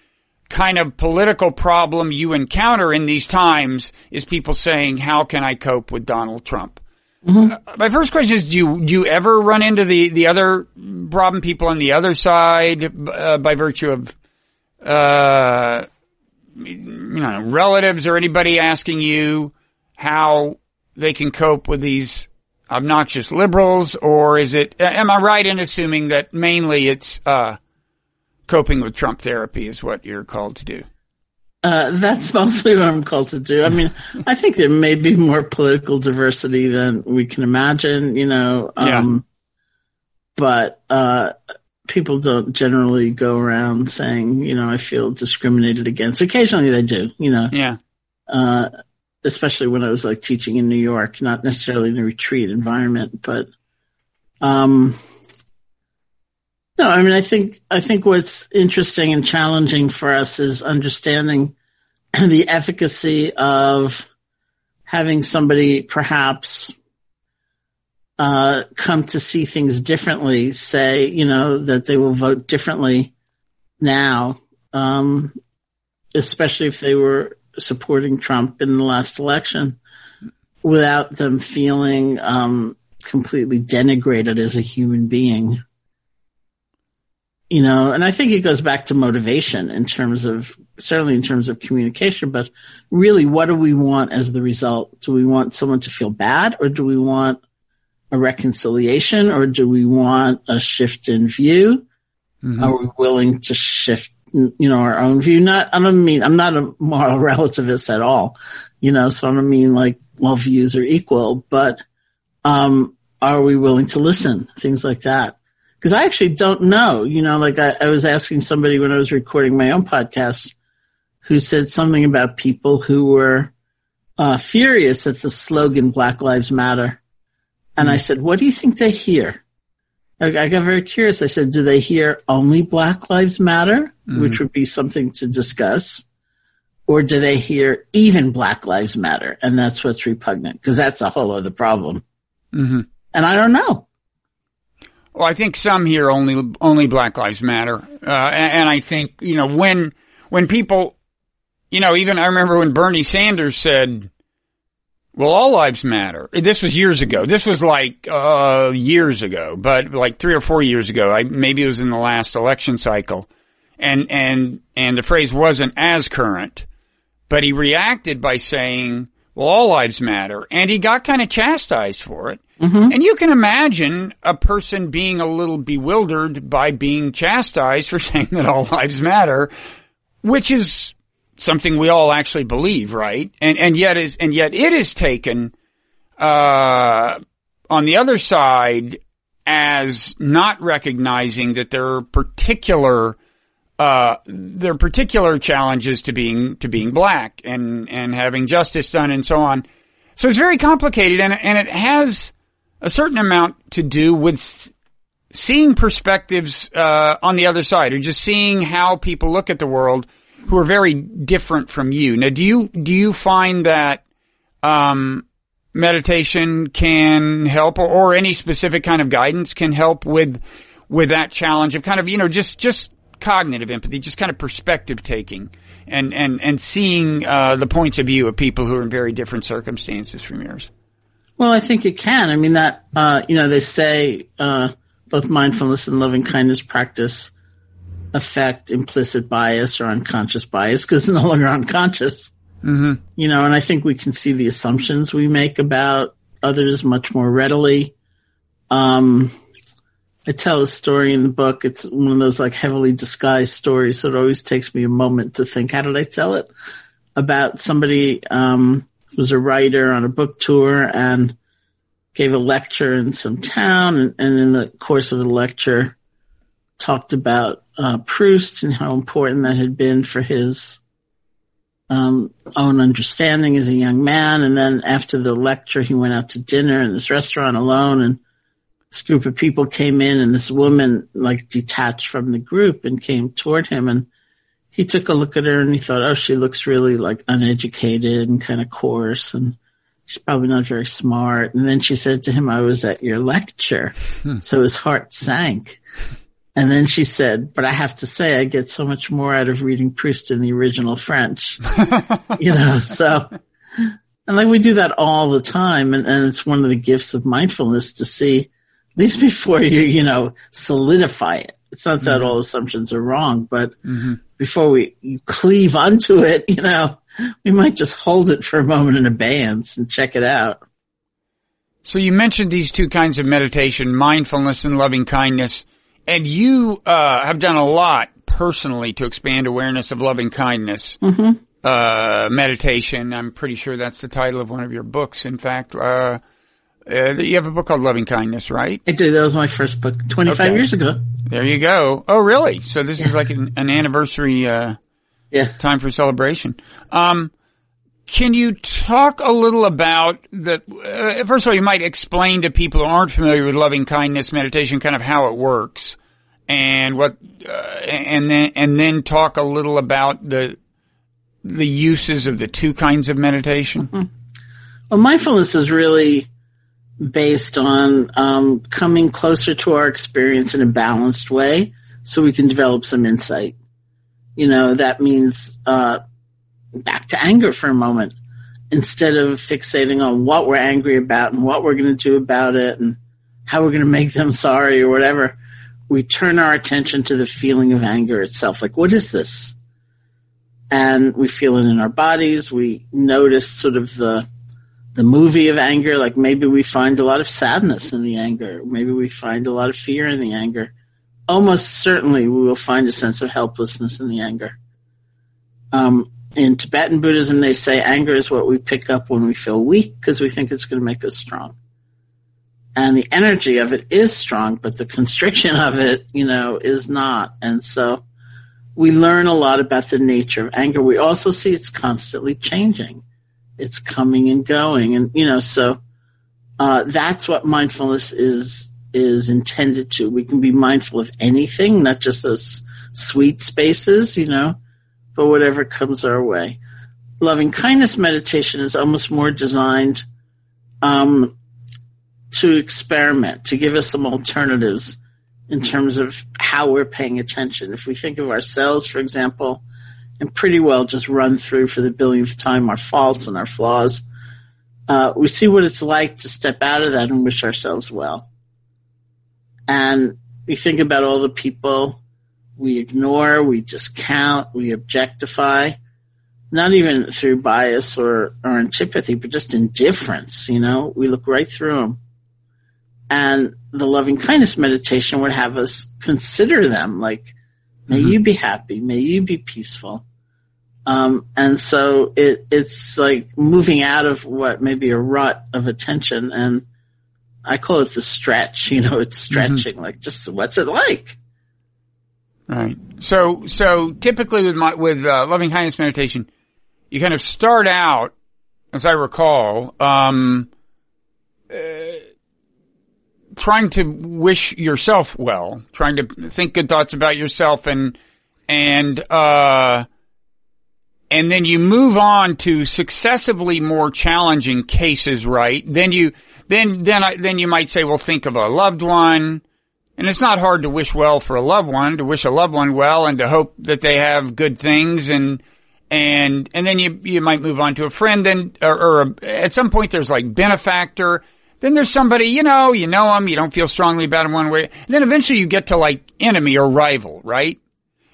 B: kind of political problem you encounter in these times is people saying, how can I cope with Donald Trump? Mm-hmm. Uh, my first question is: Do you do you ever run into the the other problem people on the other side uh, by virtue of uh, you know, relatives or anybody asking you how they can cope with these obnoxious liberals, or is it? Am I right in assuming that mainly it's uh, coping with Trump therapy is what you're called to do?
C: Uh, that's mostly what I'm called to do. I mean, I think there may be more political diversity than we can imagine, you know. Um, yeah. But uh, people don't generally go around saying, you know, I feel discriminated against. Occasionally they do, you know.
B: Yeah.
C: Uh, especially when I was like teaching in New York, not necessarily in a retreat environment, but, um, no, I mean, I think, I think what's interesting and challenging for us is understanding the efficacy of having somebody perhaps uh, come to see things differently, say, you know, that they will vote differently now, um, especially if they were supporting Trump in the last election, without them feeling um, completely denigrated as a human being. You know, and I think it goes back to motivation in terms of certainly in terms of communication, but really, what do we want as the result? Do we want someone to feel bad, or do we want a reconciliation or do we want a shift in view? Mm-hmm. Are we willing to shift, you know, our own view? Not, I don't mean, I'm not a moral relativist at all, you know, so I don't mean like all views are equal, but, um, are we willing to listen? Things like that. because I actually don't know. You know, like I, I was asking somebody when I was recording my own podcast who said something about people who were uh, furious at the slogan Black Lives Matter. And I said, what do you think they hear? I, I got very curious. I said, do they hear only Black Lives Matter, which would be something to discuss? Or do they hear even Black Lives Matter? And that's what's repugnant because that's a whole other problem.
B: Mhm.
C: And I don't know.
B: Well, I think some here only only Black Lives Matter, uh, and, and I think you know when when people, you know, even I remember when Bernie Sanders said, "Well, all lives matter." This was years ago. This was like uh, years ago, but like three or four years ago. I maybe it was in the last election cycle, and and and the phrase wasn't as current, but he reacted by saying, "Well, all lives matter," and he got kind of chastised for it. And you can imagine a person being a little bewildered by being chastised for saying that all lives matter, which is something we all actually believe, right? And and yet is and yet it is taken uh, on the other side as not recognizing that there are particular uh, there are particular challenges to being to being black and and having justice done and so on. So it's very complicated, and and it has a certain amount to do with seeing perspectives uh, on the other side, or just seeing how people look at the world who are very different from you. Now, do you do you find that um, meditation can help, or, or any specific kind of guidance can help with with that challenge of kind of you know just just cognitive empathy, just kind of perspective taking, and and and seeing uh, the points of view of people who are in very different circumstances from yours.
C: Well, I think it can. I mean, that, uh, you know, they say, uh, both mindfulness and loving kindness practice affect implicit bias or unconscious bias because it's no longer unconscious. Mm-hmm. You know, and I think we can see the assumptions we make about others much more readily. Um, I tell a story in the book. It's one of those like heavily disguised stories. So it always takes me a moment to think, how did I tell it? About somebody, um, who was a writer on a book tour and gave a lecture in some town. And, and in the course of the lecture, talked about, uh, Proust and how important that had been for his, um, own understanding as a young man. And then after the lecture, he went out to dinner in this restaurant alone and this group of people came in and this woman like detached from the group and came toward him and he took a look at her and he thought, oh, she looks really like uneducated and kind of coarse and she's probably not very smart. And then she said to him, I was at your lecture. So his heart sank. And then she said, but I have to say, I get so much more out of reading Proust in the original French, you know, so, and like we do that all the time. And, and it's one of the gifts of mindfulness to see, at least before you, you know, solidify it. It's not that mm-hmm. all assumptions are wrong, but mm-hmm. before we you cleave onto it, you know, we might just hold it for a moment in abeyance and check it out.
B: So you mentioned these two kinds of meditation, mindfulness and loving kindness, and you uh, have done a lot personally to expand awareness of loving kindness. Uh, meditation. I'm pretty sure that's the title of one of your books. In fact, uh, uh, you have a book called Loving Kindness, right?
C: I did. That was my first book 25
B: Okay.
C: years ago.
B: There you go. Oh, really? So this is like an, an anniversary uh,
C: Yeah.
B: time for celebration. Um, can you talk a little about the? Uh, first of all, you might explain to people who aren't familiar with loving kindness meditation, kind of how it works, and what, uh, and then and then talk a little about the the uses of the two kinds of meditation.
C: Well, mindfulness is really based on um, coming closer to our experience in a balanced way so we can develop some insight. You know, that means uh, back to anger for a moment. Instead of fixating on what we're angry about and what we're going to do about it and how we're going to make them sorry or whatever, we turn our attention to the feeling of anger itself. Like, what is this? And we feel it in our bodies. We notice sort of the the movie of anger. Like maybe we find a lot of sadness in the anger. Maybe we find a lot of fear in the anger. Almost certainly we will find a sense of helplessness in the anger. Um, in Tibetan Buddhism, they say anger is what we pick up when we feel weak because we think it's going to make us strong. and the energy of it is strong, but the constriction of it, you know, is not. And so we learn a lot about the nature of anger. We also see it's constantly changing. It's coming and going. And, you know, so, uh, that's what mindfulness is, is intended to. We can be mindful of anything, not just those sweet spaces, you know, but whatever comes our way. Loving kindness meditation is almost more designed, um, to experiment, to give us some alternatives in terms of how we're paying attention. If we think of ourselves, for example, and pretty well just run through for the billionth time our faults and our flaws, uh, we see what it's like to step out of that and wish ourselves well. And we think about all the people we ignore, we discount, we objectify, not even through bias or, or antipathy, but just indifference, you know, we look right through them. And the loving kindness meditation would have us consider them like, may mm-hmm. you be happy, may you be peaceful. Um, and so it, it's like moving out of what may be a rut of attention and I call it the stretch, you know, it's mm-hmm. stretching, mm-hmm. like just what's it like?
B: Right. So, so typically with my, with, uh, loving kindness meditation, you kind of start out, as I recall, um, uh, trying to wish yourself well, trying to think good thoughts about yourself and, and, uh, and then you move on to successively more challenging cases, right? Then you, then, then, I, then you might say, well, think of a loved one. And it's not hard to wish well for a loved one, to wish a loved one well and to hope that they have good things and, and, and then you, you might move on to a friend then, or, or a, at some point there's like benefactor then there's somebody, you know, you know them, you don't feel strongly about them one way. And then eventually you get to like enemy or rival, right?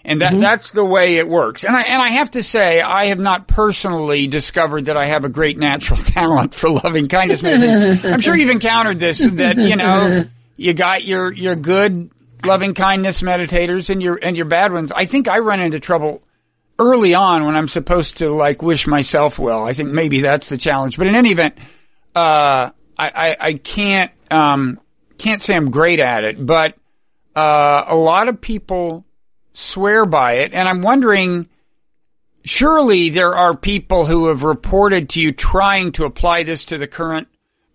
B: And that, mm-hmm. that's the way it works. And I, and I have to say, I have not personally discovered that I have a great natural talent for loving kindness. I'm sure you've encountered this, that, you know, you got your, your good loving kindness meditators and your, and your bad ones. I think I run into trouble early on when I'm supposed to like wish myself well. I think maybe that's the challenge. But in any event, uh, I, I, I can't, um, can't say I'm great at it, but, uh, a lot of people swear by it. And I'm wondering, surely there are people who have reported to you trying to apply this to the current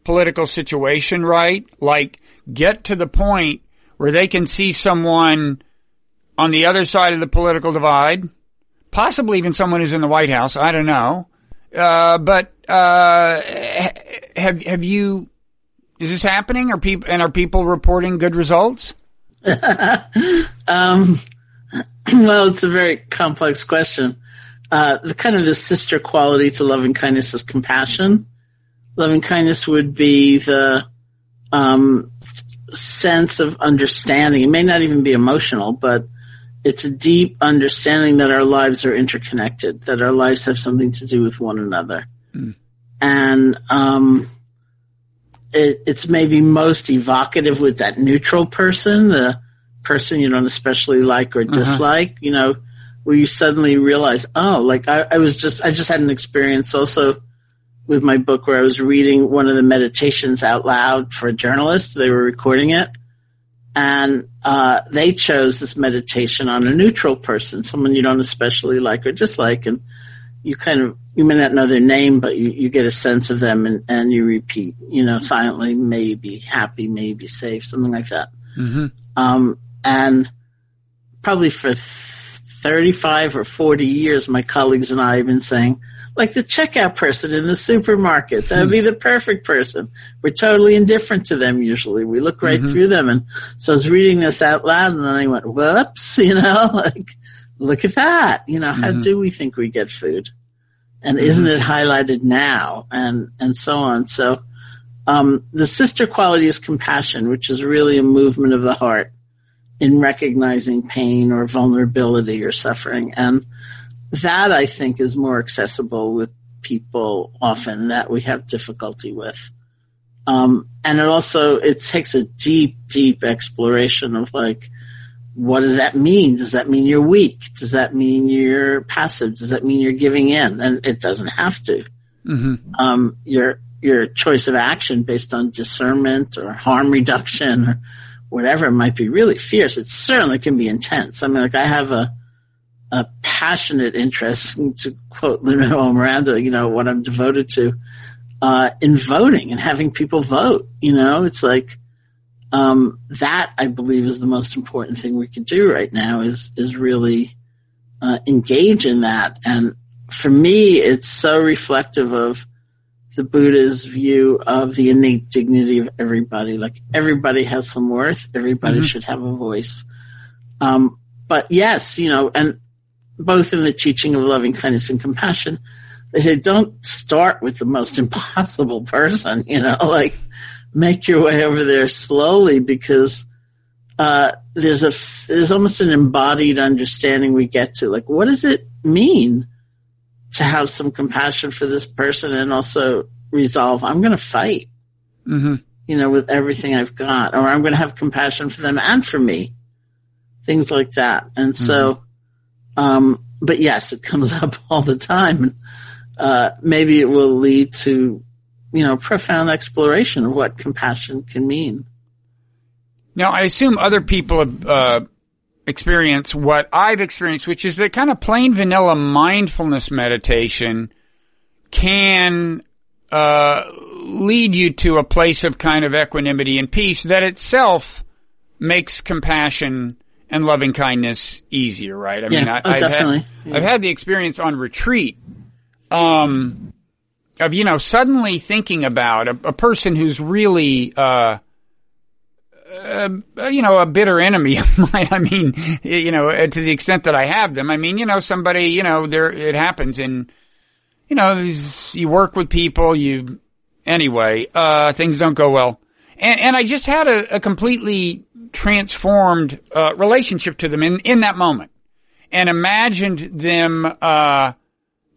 B: political situation, right? Like get to the point where they can see someone on the other side of the political divide, possibly even someone who's in the White House. I don't know. Uh, but, uh, have have you? Is this happening? Are people and are people reporting good results?
C: um, well, it's a very complex question. Uh, the kind of the sister quality to loving kindness is compassion. Loving kindness would be the um, sense of understanding. It may not even be emotional, but it's a deep understanding that our lives are interconnected, that our lives have something to do with one another. Mm and um, it, it's maybe most evocative with that neutral person, the person you don't especially like or uh-huh. dislike. Uh-huh. You know, where you suddenly realize, oh, like I, I was just, I just had an experience also with my book where I was reading one of the meditations out loud for a journalist. They were recording it. And uh, they chose this meditation on a neutral person, someone you don't especially like or dislike. And you kind of you may not know their name, but you, you get a sense of them and, and you repeat, you know, silently, maybe happy, maybe safe, something like that. Mm-hmm. Um, and probably for 35 or 40 years, my colleagues and I have been saying, like the checkout person in the supermarket, that would be the perfect person. We're totally indifferent to them usually. We look right mm-hmm. through them. And so I was reading this out loud and then I went, whoops, you know, like, look at that. You know, how mm-hmm. do we think we get food? and mm-hmm. isn't it highlighted now and and so on so um, the sister quality is compassion which is really a movement of the heart in recognizing pain or vulnerability or suffering and that i think is more accessible with people often that we have difficulty with um, and it also it takes a deep deep exploration of like what does that mean? Does that mean you're weak? Does that mean you're passive? Does that mean you're giving in? And it doesn't have to. Mm-hmm. Um, you're your choice of action based on discernment or harm reduction or whatever might be really fierce. It certainly can be intense. I mean, like I have a, a passionate interest, to quote Lin-Manuel Miranda, you know, what I'm devoted to, uh, in voting and having people vote. You know, it's like, um, that I believe is the most important thing we can do right now is, is really, uh, engage in that. And for me, it's so reflective of the Buddha's view of the innate dignity of everybody. Like everybody has some worth. Everybody mm-hmm. should have a voice. Um, but yes, you know, and both in the teaching of loving kindness and compassion, they say don't start with the most impossible person, you know, like make your way over there slowly because uh, there's a there's almost an embodied understanding we get to like what does it mean to have some compassion for this person and also resolve I'm going to fight mm-hmm. you know with everything I've got or I'm going to have compassion for them and for me things like that and mm-hmm. so um, but yes it comes up all the time. Uh, maybe it will lead to you know profound exploration of what compassion can mean.
B: Now, I assume other people have uh, experienced what I've experienced, which is that kind of plain vanilla mindfulness meditation can uh, lead you to a place of kind of equanimity and peace that itself makes compassion and loving kindness easier, right?
C: I yeah, mean, I, oh,
B: have
C: definitely.
B: Had, yeah. I've had the experience on retreat, um, of, you know, suddenly thinking about a, a person who's really, uh, uh, you know, a bitter enemy of mine. I mean, you know, uh, to the extent that I have them. I mean, you know, somebody, you know, there, it happens and, you know, you work with people, you, anyway, uh, things don't go well. And, and I just had a, a completely transformed, uh, relationship to them in, in that moment and imagined them, uh, I,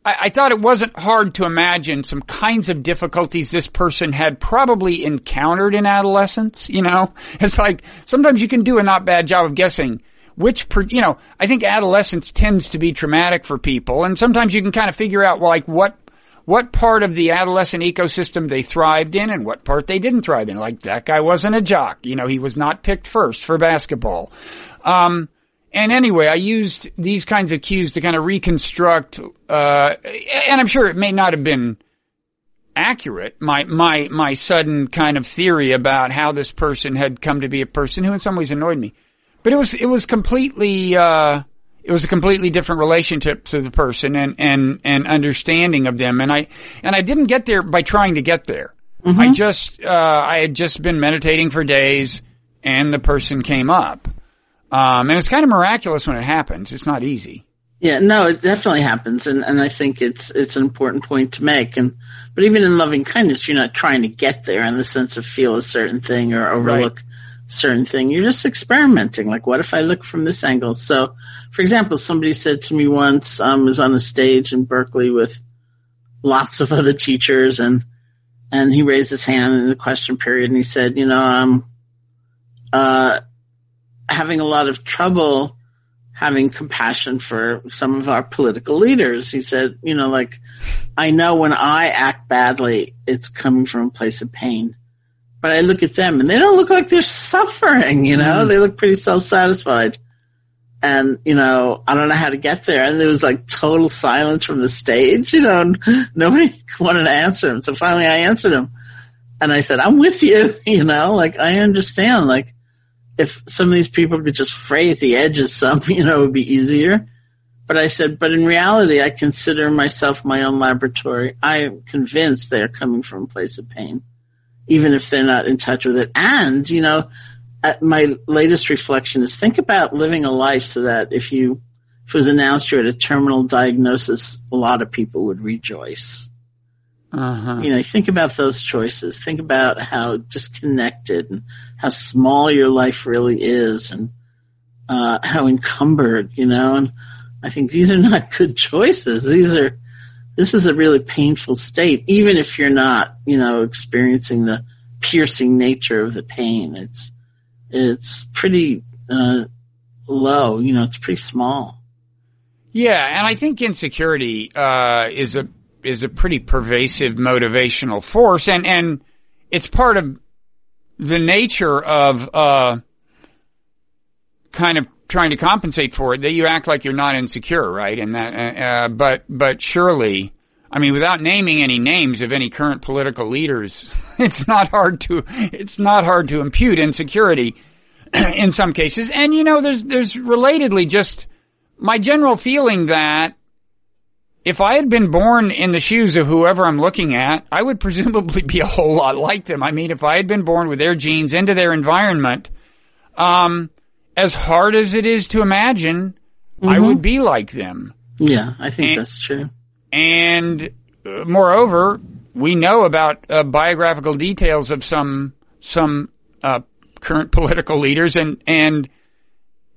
B: I thought it wasn't hard to imagine some kinds of difficulties this person had probably encountered in adolescence. You know, it's like sometimes you can do a not bad job of guessing which, you know, I think adolescence tends to be traumatic for people, and sometimes you can kind of figure out like what what part of the adolescent ecosystem they thrived in and what part they didn't thrive in. Like that guy wasn't a jock, you know, he was not picked first for basketball. Um, and anyway, I used these kinds of cues to kind of reconstruct, uh, and I'm sure it may not have been accurate. My, my, my sudden kind of theory about how this person had come to be a person who in some ways annoyed me. But it was, it was completely, uh, it was a completely different relationship to the person and, and, and understanding of them. And I, and I didn't get there by trying to get there. Mm-hmm. I just, uh, I had just been meditating for days and the person came up. Um, and it's kind of miraculous when it happens. It's not easy.
C: Yeah, no, it definitely happens, and and I think it's it's an important point to make. And but even in loving kindness, you're not trying to get there in the sense of feel a certain thing or overlook right. Certain thing. You're just experimenting. Like, what if I look from this angle? So, for example, somebody said to me once, um, was on a stage in Berkeley with lots of other teachers, and and he raised his hand in the question period, and he said, you know, um, uh having a lot of trouble having compassion for some of our political leaders. He said, you know, like, I know when I act badly, it's coming from a place of pain. But I look at them and they don't look like they're suffering, you know, mm. they look pretty self-satisfied. And, you know, I don't know how to get there. And there was like total silence from the stage, you know, nobody wanted to answer him. So finally I answered him and I said, I'm with you, you know, like I understand, like, if some of these people could just fray at the edges some, you know, it would be easier. But I said, but in reality, I consider myself my own laboratory. I am convinced they are coming from a place of pain, even if they're not in touch with it. And, you know, my latest reflection is think about living a life so that if you, if it was announced you're at a terminal diagnosis, a lot of people would rejoice. Uh-huh. You know, think about those choices. Think about how disconnected and how small your life really is and uh, how encumbered, you know. And I think these are not good choices. These are, this is a really painful state, even if you're not, you know, experiencing the piercing nature of the pain. It's, it's pretty uh, low, you know, it's pretty small.
B: Yeah, and I think insecurity uh, is a is a pretty pervasive motivational force, and and it's part of the nature of uh, kind of trying to compensate for it that you act like you're not insecure, right? And that, uh, uh, but but surely, I mean, without naming any names of any current political leaders, it's not hard to it's not hard to impute insecurity in some cases. And you know, there's there's relatedly just my general feeling that if I had been born in the shoes of whoever I'm looking at, I would presumably be a whole lot like them. I mean, if I had been born with their genes into their environment, um, as hard as it is to imagine, mm-hmm. I would be like them.
C: Yeah, I think and, that's true.
B: And uh, moreover, we know about uh, biographical details of some some uh, current political leaders, and and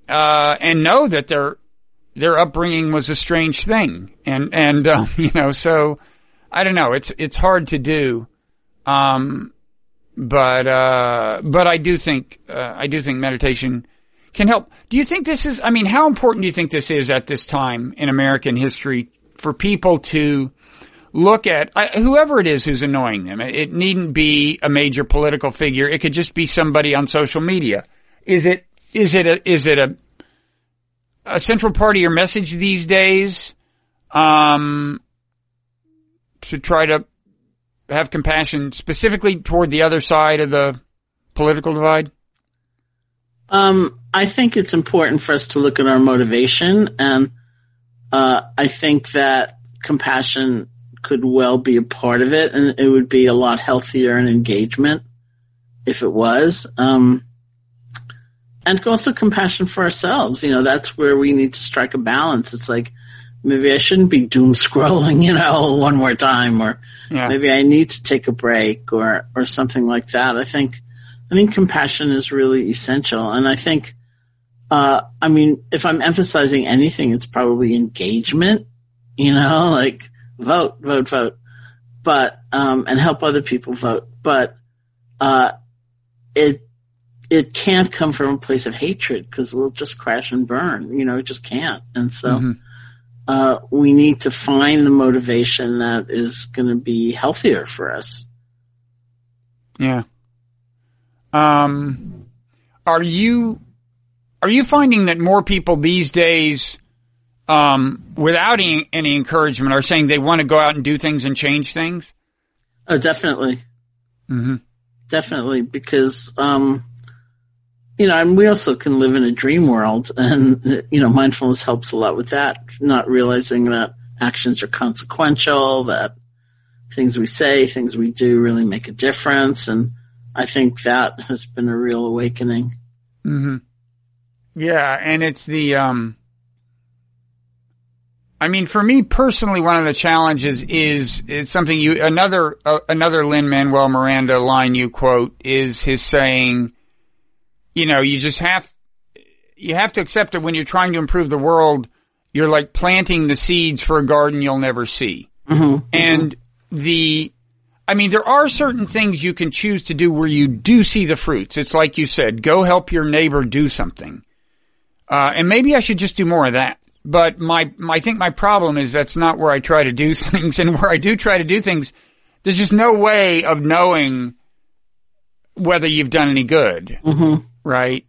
B: uh, and know that their their upbringing was a strange thing, and and um, you know, so I don't know. It's it's hard to do, um, but uh, but I do think uh, I do think meditation can help. Do you think this is? I mean, how important do you think this is at this time in American history for people to look at uh, whoever it is who's annoying them? It needn't be a major political figure. It could just be somebody on social media. Is it? Is it a? Is it a? A central part of your message these days, um, to try to have compassion specifically toward the other side of the political divide?
C: Um, I think it's important for us to look at our motivation, and uh, I think that compassion could well be a part of it, and it would be a lot healthier in engagement if it was. Um, and also compassion for ourselves. You know, that's where we need to strike a balance. It's like maybe I shouldn't be doom scrolling, you know, one more time, or yeah. maybe I need to take a break, or or something like that. I think I think compassion is really essential. And I think, uh, I mean, if I'm emphasizing anything, it's probably engagement, you know, like vote, vote, vote, but, um, and help other people vote. But, uh, it, it can't come from a place of hatred because we'll just crash and burn, you know, it just can't. And so, mm-hmm. uh, we need to find the motivation that is going to be healthier for us.
B: Yeah. Um, are you are you finding that more people these days, um, without any, any encouragement, are saying they want to go out and do things and change things?
C: Oh, definitely.
B: Mm-hmm.
C: Definitely, because um, you know, and we also can live in a dream world, and you know, mindfulness helps a lot with that. Not realizing that actions are consequential, that things we say, things we do, really make a difference, and I think that has been a real awakening.
B: Mm-hmm. Yeah, and it's the um I mean, for me personally, one of the challenges is it's something you another uh, another Lin Manuel Miranda line you quote is his saying, you know, you just have you have to accept that when you're trying to improve the world, you're like planting the seeds for a garden you'll never see,
C: mm-hmm.
B: and the I mean, there are certain things you can choose to do where you do see the fruits. It's like you said, go help your neighbor do something. Uh, and maybe I should just do more of that. But my, my, I think my problem is that's not where I try to do things. And where I do try to do things, there's just no way of knowing whether you've done any good.
C: Mm-hmm.
B: Right?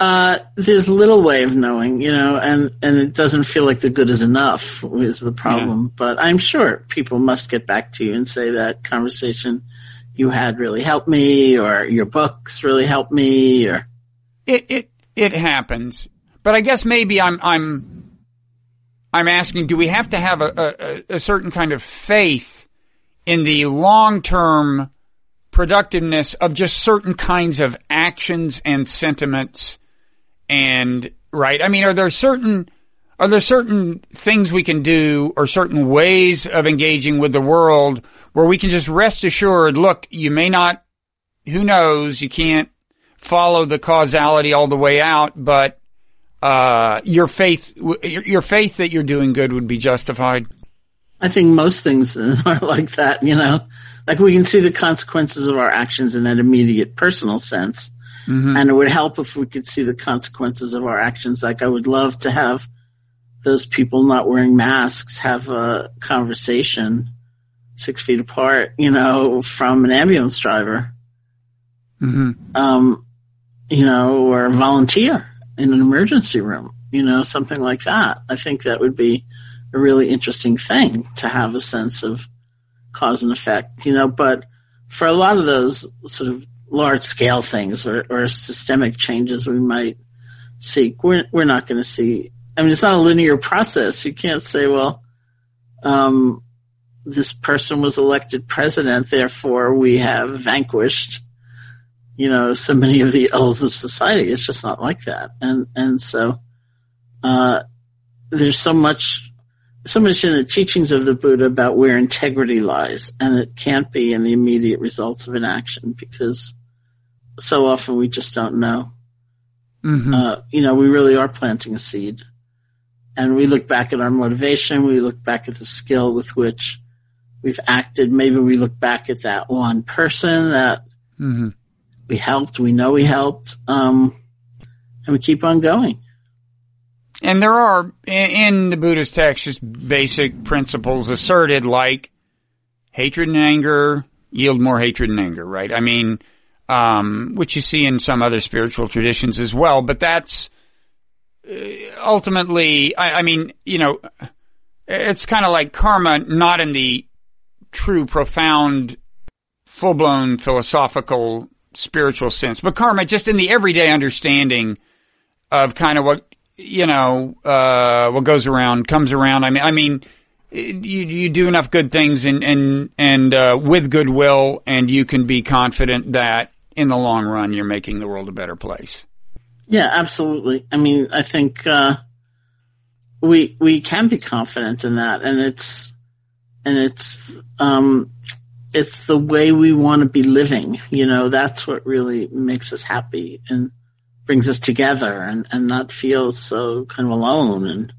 C: Uh, there's little way of knowing, you know, and, and it doesn't feel like the good is enough is the problem. Yeah. But I'm sure people must get back to you and say that conversation you had really helped me or your books really helped me or.
B: It, it, it happens. But I guess maybe I'm, I'm, I'm asking, do we have to have a, a, a certain kind of faith in the long-term productiveness of just certain kinds of actions and sentiments and right? I mean, are there certain are there certain things we can do or certain ways of engaging with the world where we can just rest assured, look, you may not, who knows, you can't follow the causality all the way out, but, uh, your faith, your faith that you're doing good would be justified.
C: I think most things are like that, you know, like we can see the consequences of our actions in that immediate personal sense. Mm-hmm. And it would help if we could see the consequences of our actions. Like I would love to have those people not wearing masks have a conversation six feet apart, you know, from an ambulance driver.
B: Mm-hmm.
C: Um, you know, or volunteer in an emergency room, you know, something like that. I think that would be a really interesting thing to have a sense of cause and effect, you know, but for a lot of those sort of large scale things or, or systemic changes we might seek, we're, we're not going to see. I mean, it's not a linear process. You can't say, well, um, this person was elected president, therefore we have vanquished, you know, so many of the ills of society. It's just not like that. And, and so, uh, there's so much, so much in the teachings of the Buddha about where integrity lies, and it can't be in the immediate results of an action because so often we just don't know.
B: Mm-hmm.
C: Uh, you know, we really are planting a seed. And we look back at our motivation, we look back at the skill with which we've acted. Maybe we look back at that one person that
B: Mm-hmm.
C: We helped, we know we helped, um, and we keep on going.
B: And there are in, the Buddhist text just basic principles asserted like hatred and anger yield more hatred and anger, right? I mean, um, which you see in some other spiritual traditions as well, but that's uh, ultimately, I, I mean, you know, it's kind of like karma, not in the true, profound, full blown philosophical, spiritual sense, but karma just in the everyday understanding of kind of what you know, uh, what goes around comes around. I mean, I mean, you, you do enough good things and, and, and, uh, with goodwill and you can be confident that in the long run you're making the world a better place.
C: Yeah, absolutely. I mean, I think, uh, we, we can be confident in that and it's, and it's, um, it's the way we want to be living. You know, that's what really makes us happy and brings us together and, and not feel so kind of alone and,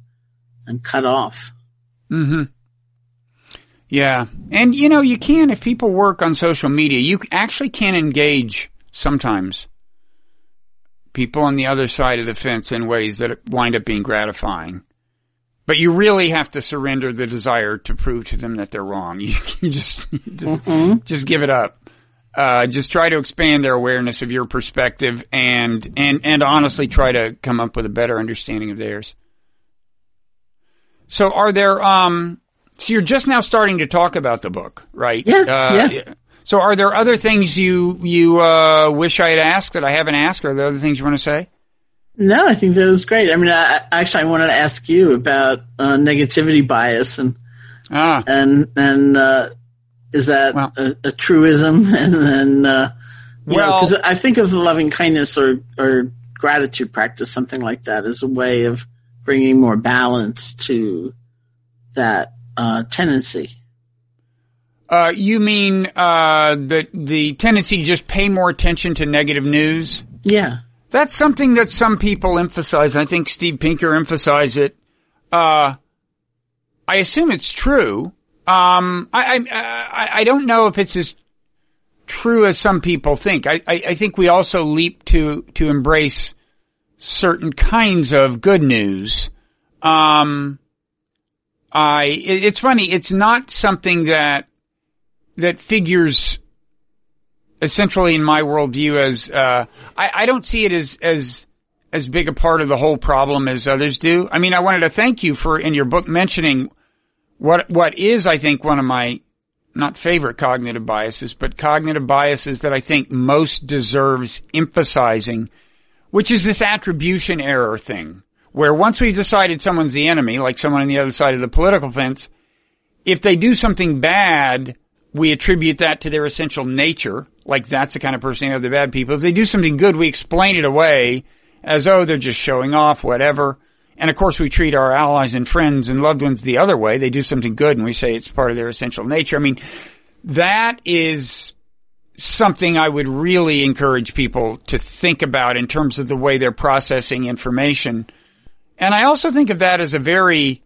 C: and cut off.
B: Mm-hmm. Yeah. And you know, you can, if people work on social media, you actually can engage sometimes people on the other side of the fence in ways that wind up being gratifying. But you really have to surrender the desire to prove to them that they're wrong. You, you just, you just, just give it up. Uh, just try to expand their awareness of your perspective and, and, and honestly try to come up with a better understanding of theirs. So are there, um, so you're just now starting to talk about the book, right?
C: Yeah,
B: Uh,
C: yeah.
B: So are there other things you, you, uh, wish I had asked that I haven't asked? Are there other things you want to say?
C: No, I think that was great. I mean, I, actually, I wanted to ask you about uh, negativity bias and
B: Ah,
C: and and uh, is that
B: Well-
C: a, a truism? And then, uh,
B: Well-
C: because I think of loving kindness or or gratitude practice, something like that, as a way of bringing more balance to that uh, tendency.
B: uh, you mean, uh, the, the tendency to just pay more attention to negative news?
C: Yeah,
B: That's something that some people emphasize. I think Steve Pinker emphasized it. Uh, I assume it's true. Um, I, I, I, don't know if it's as true as some people think. I, I, I think we also leap to, to embrace certain kinds of good news. Um, I, it, it's funny. It's not something that, that figures essentially in my worldview as uh, I, I don't see it as as as big a part of the whole problem as others do. I mean, I wanted to thank you for in your book mentioning what what is I think one of my not favorite cognitive biases, but cognitive biases that I think most deserves emphasizing, which is this attribution error thing, where once we've decided someone's the enemy, like someone on the other side of the political fence, if they do something bad, we attribute that to their essential nature. Like that's the kind of person they are, the bad people. If they do something good, we explain it away as, oh, they're just showing off, whatever. And of course we treat our allies and friends and loved ones the other way. They do something good and we say it's part of their essential nature. I mean, that is something I would really encourage people to think about in terms of the way they're processing information. And I also think of that as a very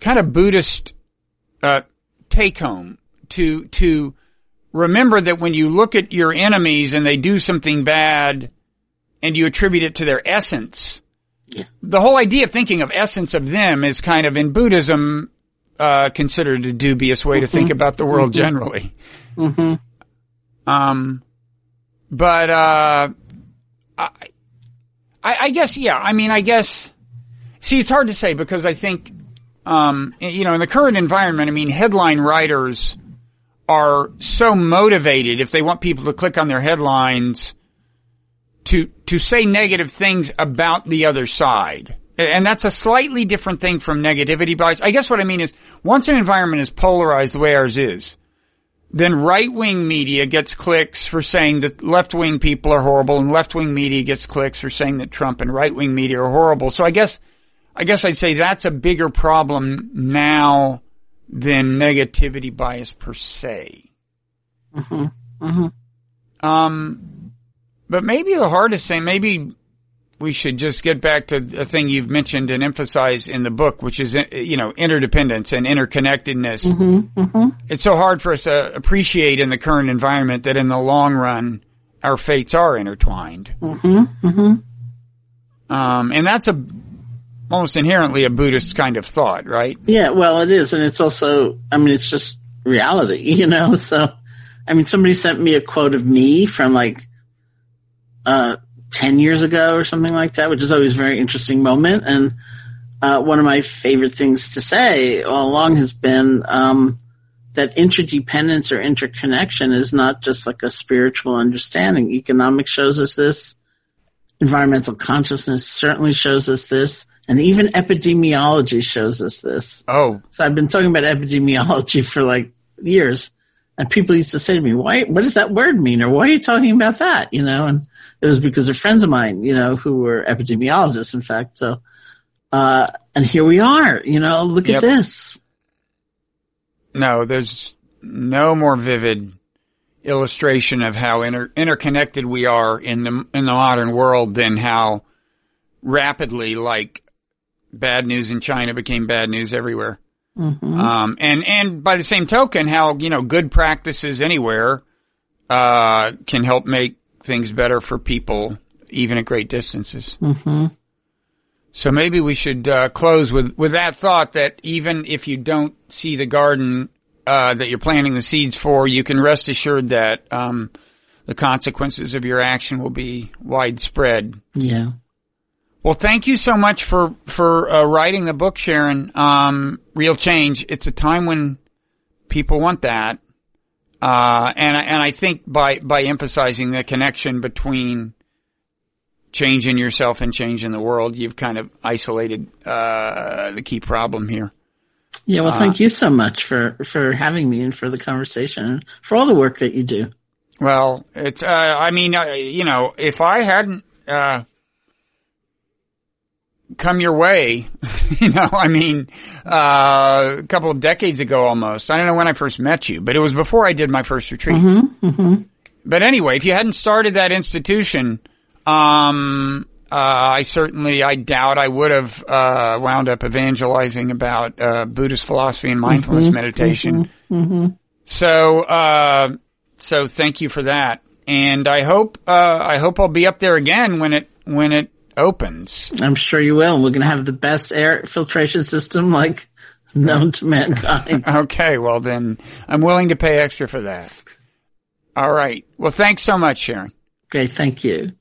B: kind of Buddhist uh, take home to to remember that when you look at your enemies and they do something bad and you attribute it to their essence,
C: Yeah.
B: the whole idea of thinking of essence of them is kind of in Buddhism uh, considered a dubious way to think about the world generally. Hmm. Um, but uh, I, I I guess yeah. I mean, I guess. See, it's hard to say because I think, um, you know, in the current environment, I mean, headline writers are so motivated if they want people to click on their headlines to to say negative things about the other side. And that's a slightly different thing from negativity bias. I guess what I mean is once an environment is polarized the way ours is, then right wing media gets clicks for saying that left wing people are horrible and left wing media gets clicks for saying that Trump and right wing media are horrible. So I guess I guess I'd say that's a bigger problem now than negativity bias per se. Mm-hmm. Mm-hmm. Um, but maybe the hardest thing, maybe we should just get back to a thing you've mentioned and emphasize in the book, which is, you know, interdependence and interconnectedness. Mm-hmm. It's so hard for us to appreciate in the current environment that in the long run, our fates are intertwined. Um, and that's a almost inherently a Buddhist kind of thought, right?
C: Yeah, well, it is, and it's also, I mean, it's just reality, you know. So, I mean, somebody sent me a quote of me from like uh, ten years ago or something like that, which is always a very interesting moment. And uh, one of my favorite things to say all along has been um, that interdependence or interconnection is not just like a spiritual understanding. Economics shows us this. Environmental consciousness certainly shows us this. And even epidemiology shows us this.
B: Oh,
C: So I've been talking about epidemiology for like years. And people used to say to me, why, what does that word mean? Or why are you talking about that? You know, and it was because of friends of mine, you know, who were epidemiologists, in fact. So, uh, and here we are, you know, look
B: Yep.
C: at this.
B: no, there's no more vivid illustration of how inter- interconnected we are in the in the modern world than how rapidly like bad news in China became bad news everywhere. Um, and and by the same token, how you know good practices anywhere uh, can help make things better for people even at great distances. Mm-hmm. So maybe we should uh, close with with that thought that even if you don't see the garden uh, that you're planting the seeds for, you can rest assured that um, the consequences of your action will be widespread.
C: Yeah.
B: Well, thank you so much for for uh, writing the book, Sharon. Um, Real change. It's a time when people want that, uh, and I- and I think by by emphasizing the connection between change in yourself and change in the world, you've kind of isolated uh, the key problem here.
C: Yeah. Well, thank you so much for, for having me and for the conversation and for all the work that you do.
B: Well, it's, uh, I mean, uh, you know, if I hadn't, uh, come your way, you know, I mean, uh, a couple of decades ago almost. I don't know when I first met you, but it was before I did my first retreat. But anyway, if you hadn't started that institution, um, uh, I certainly, I doubt I would have, uh, wound up evangelizing about, uh, Buddhist philosophy and mindfulness meditation. So, uh, so thank you for that. And I hope, uh, I hope I'll be up there again when it, when it opens.
C: I'm sure you will. We're going to have the best air filtration system like known to mankind.
B: Okay. Well then I'm willing to pay extra for that. All right. Well, thanks so much, Sharon.
C: Great. Thank you.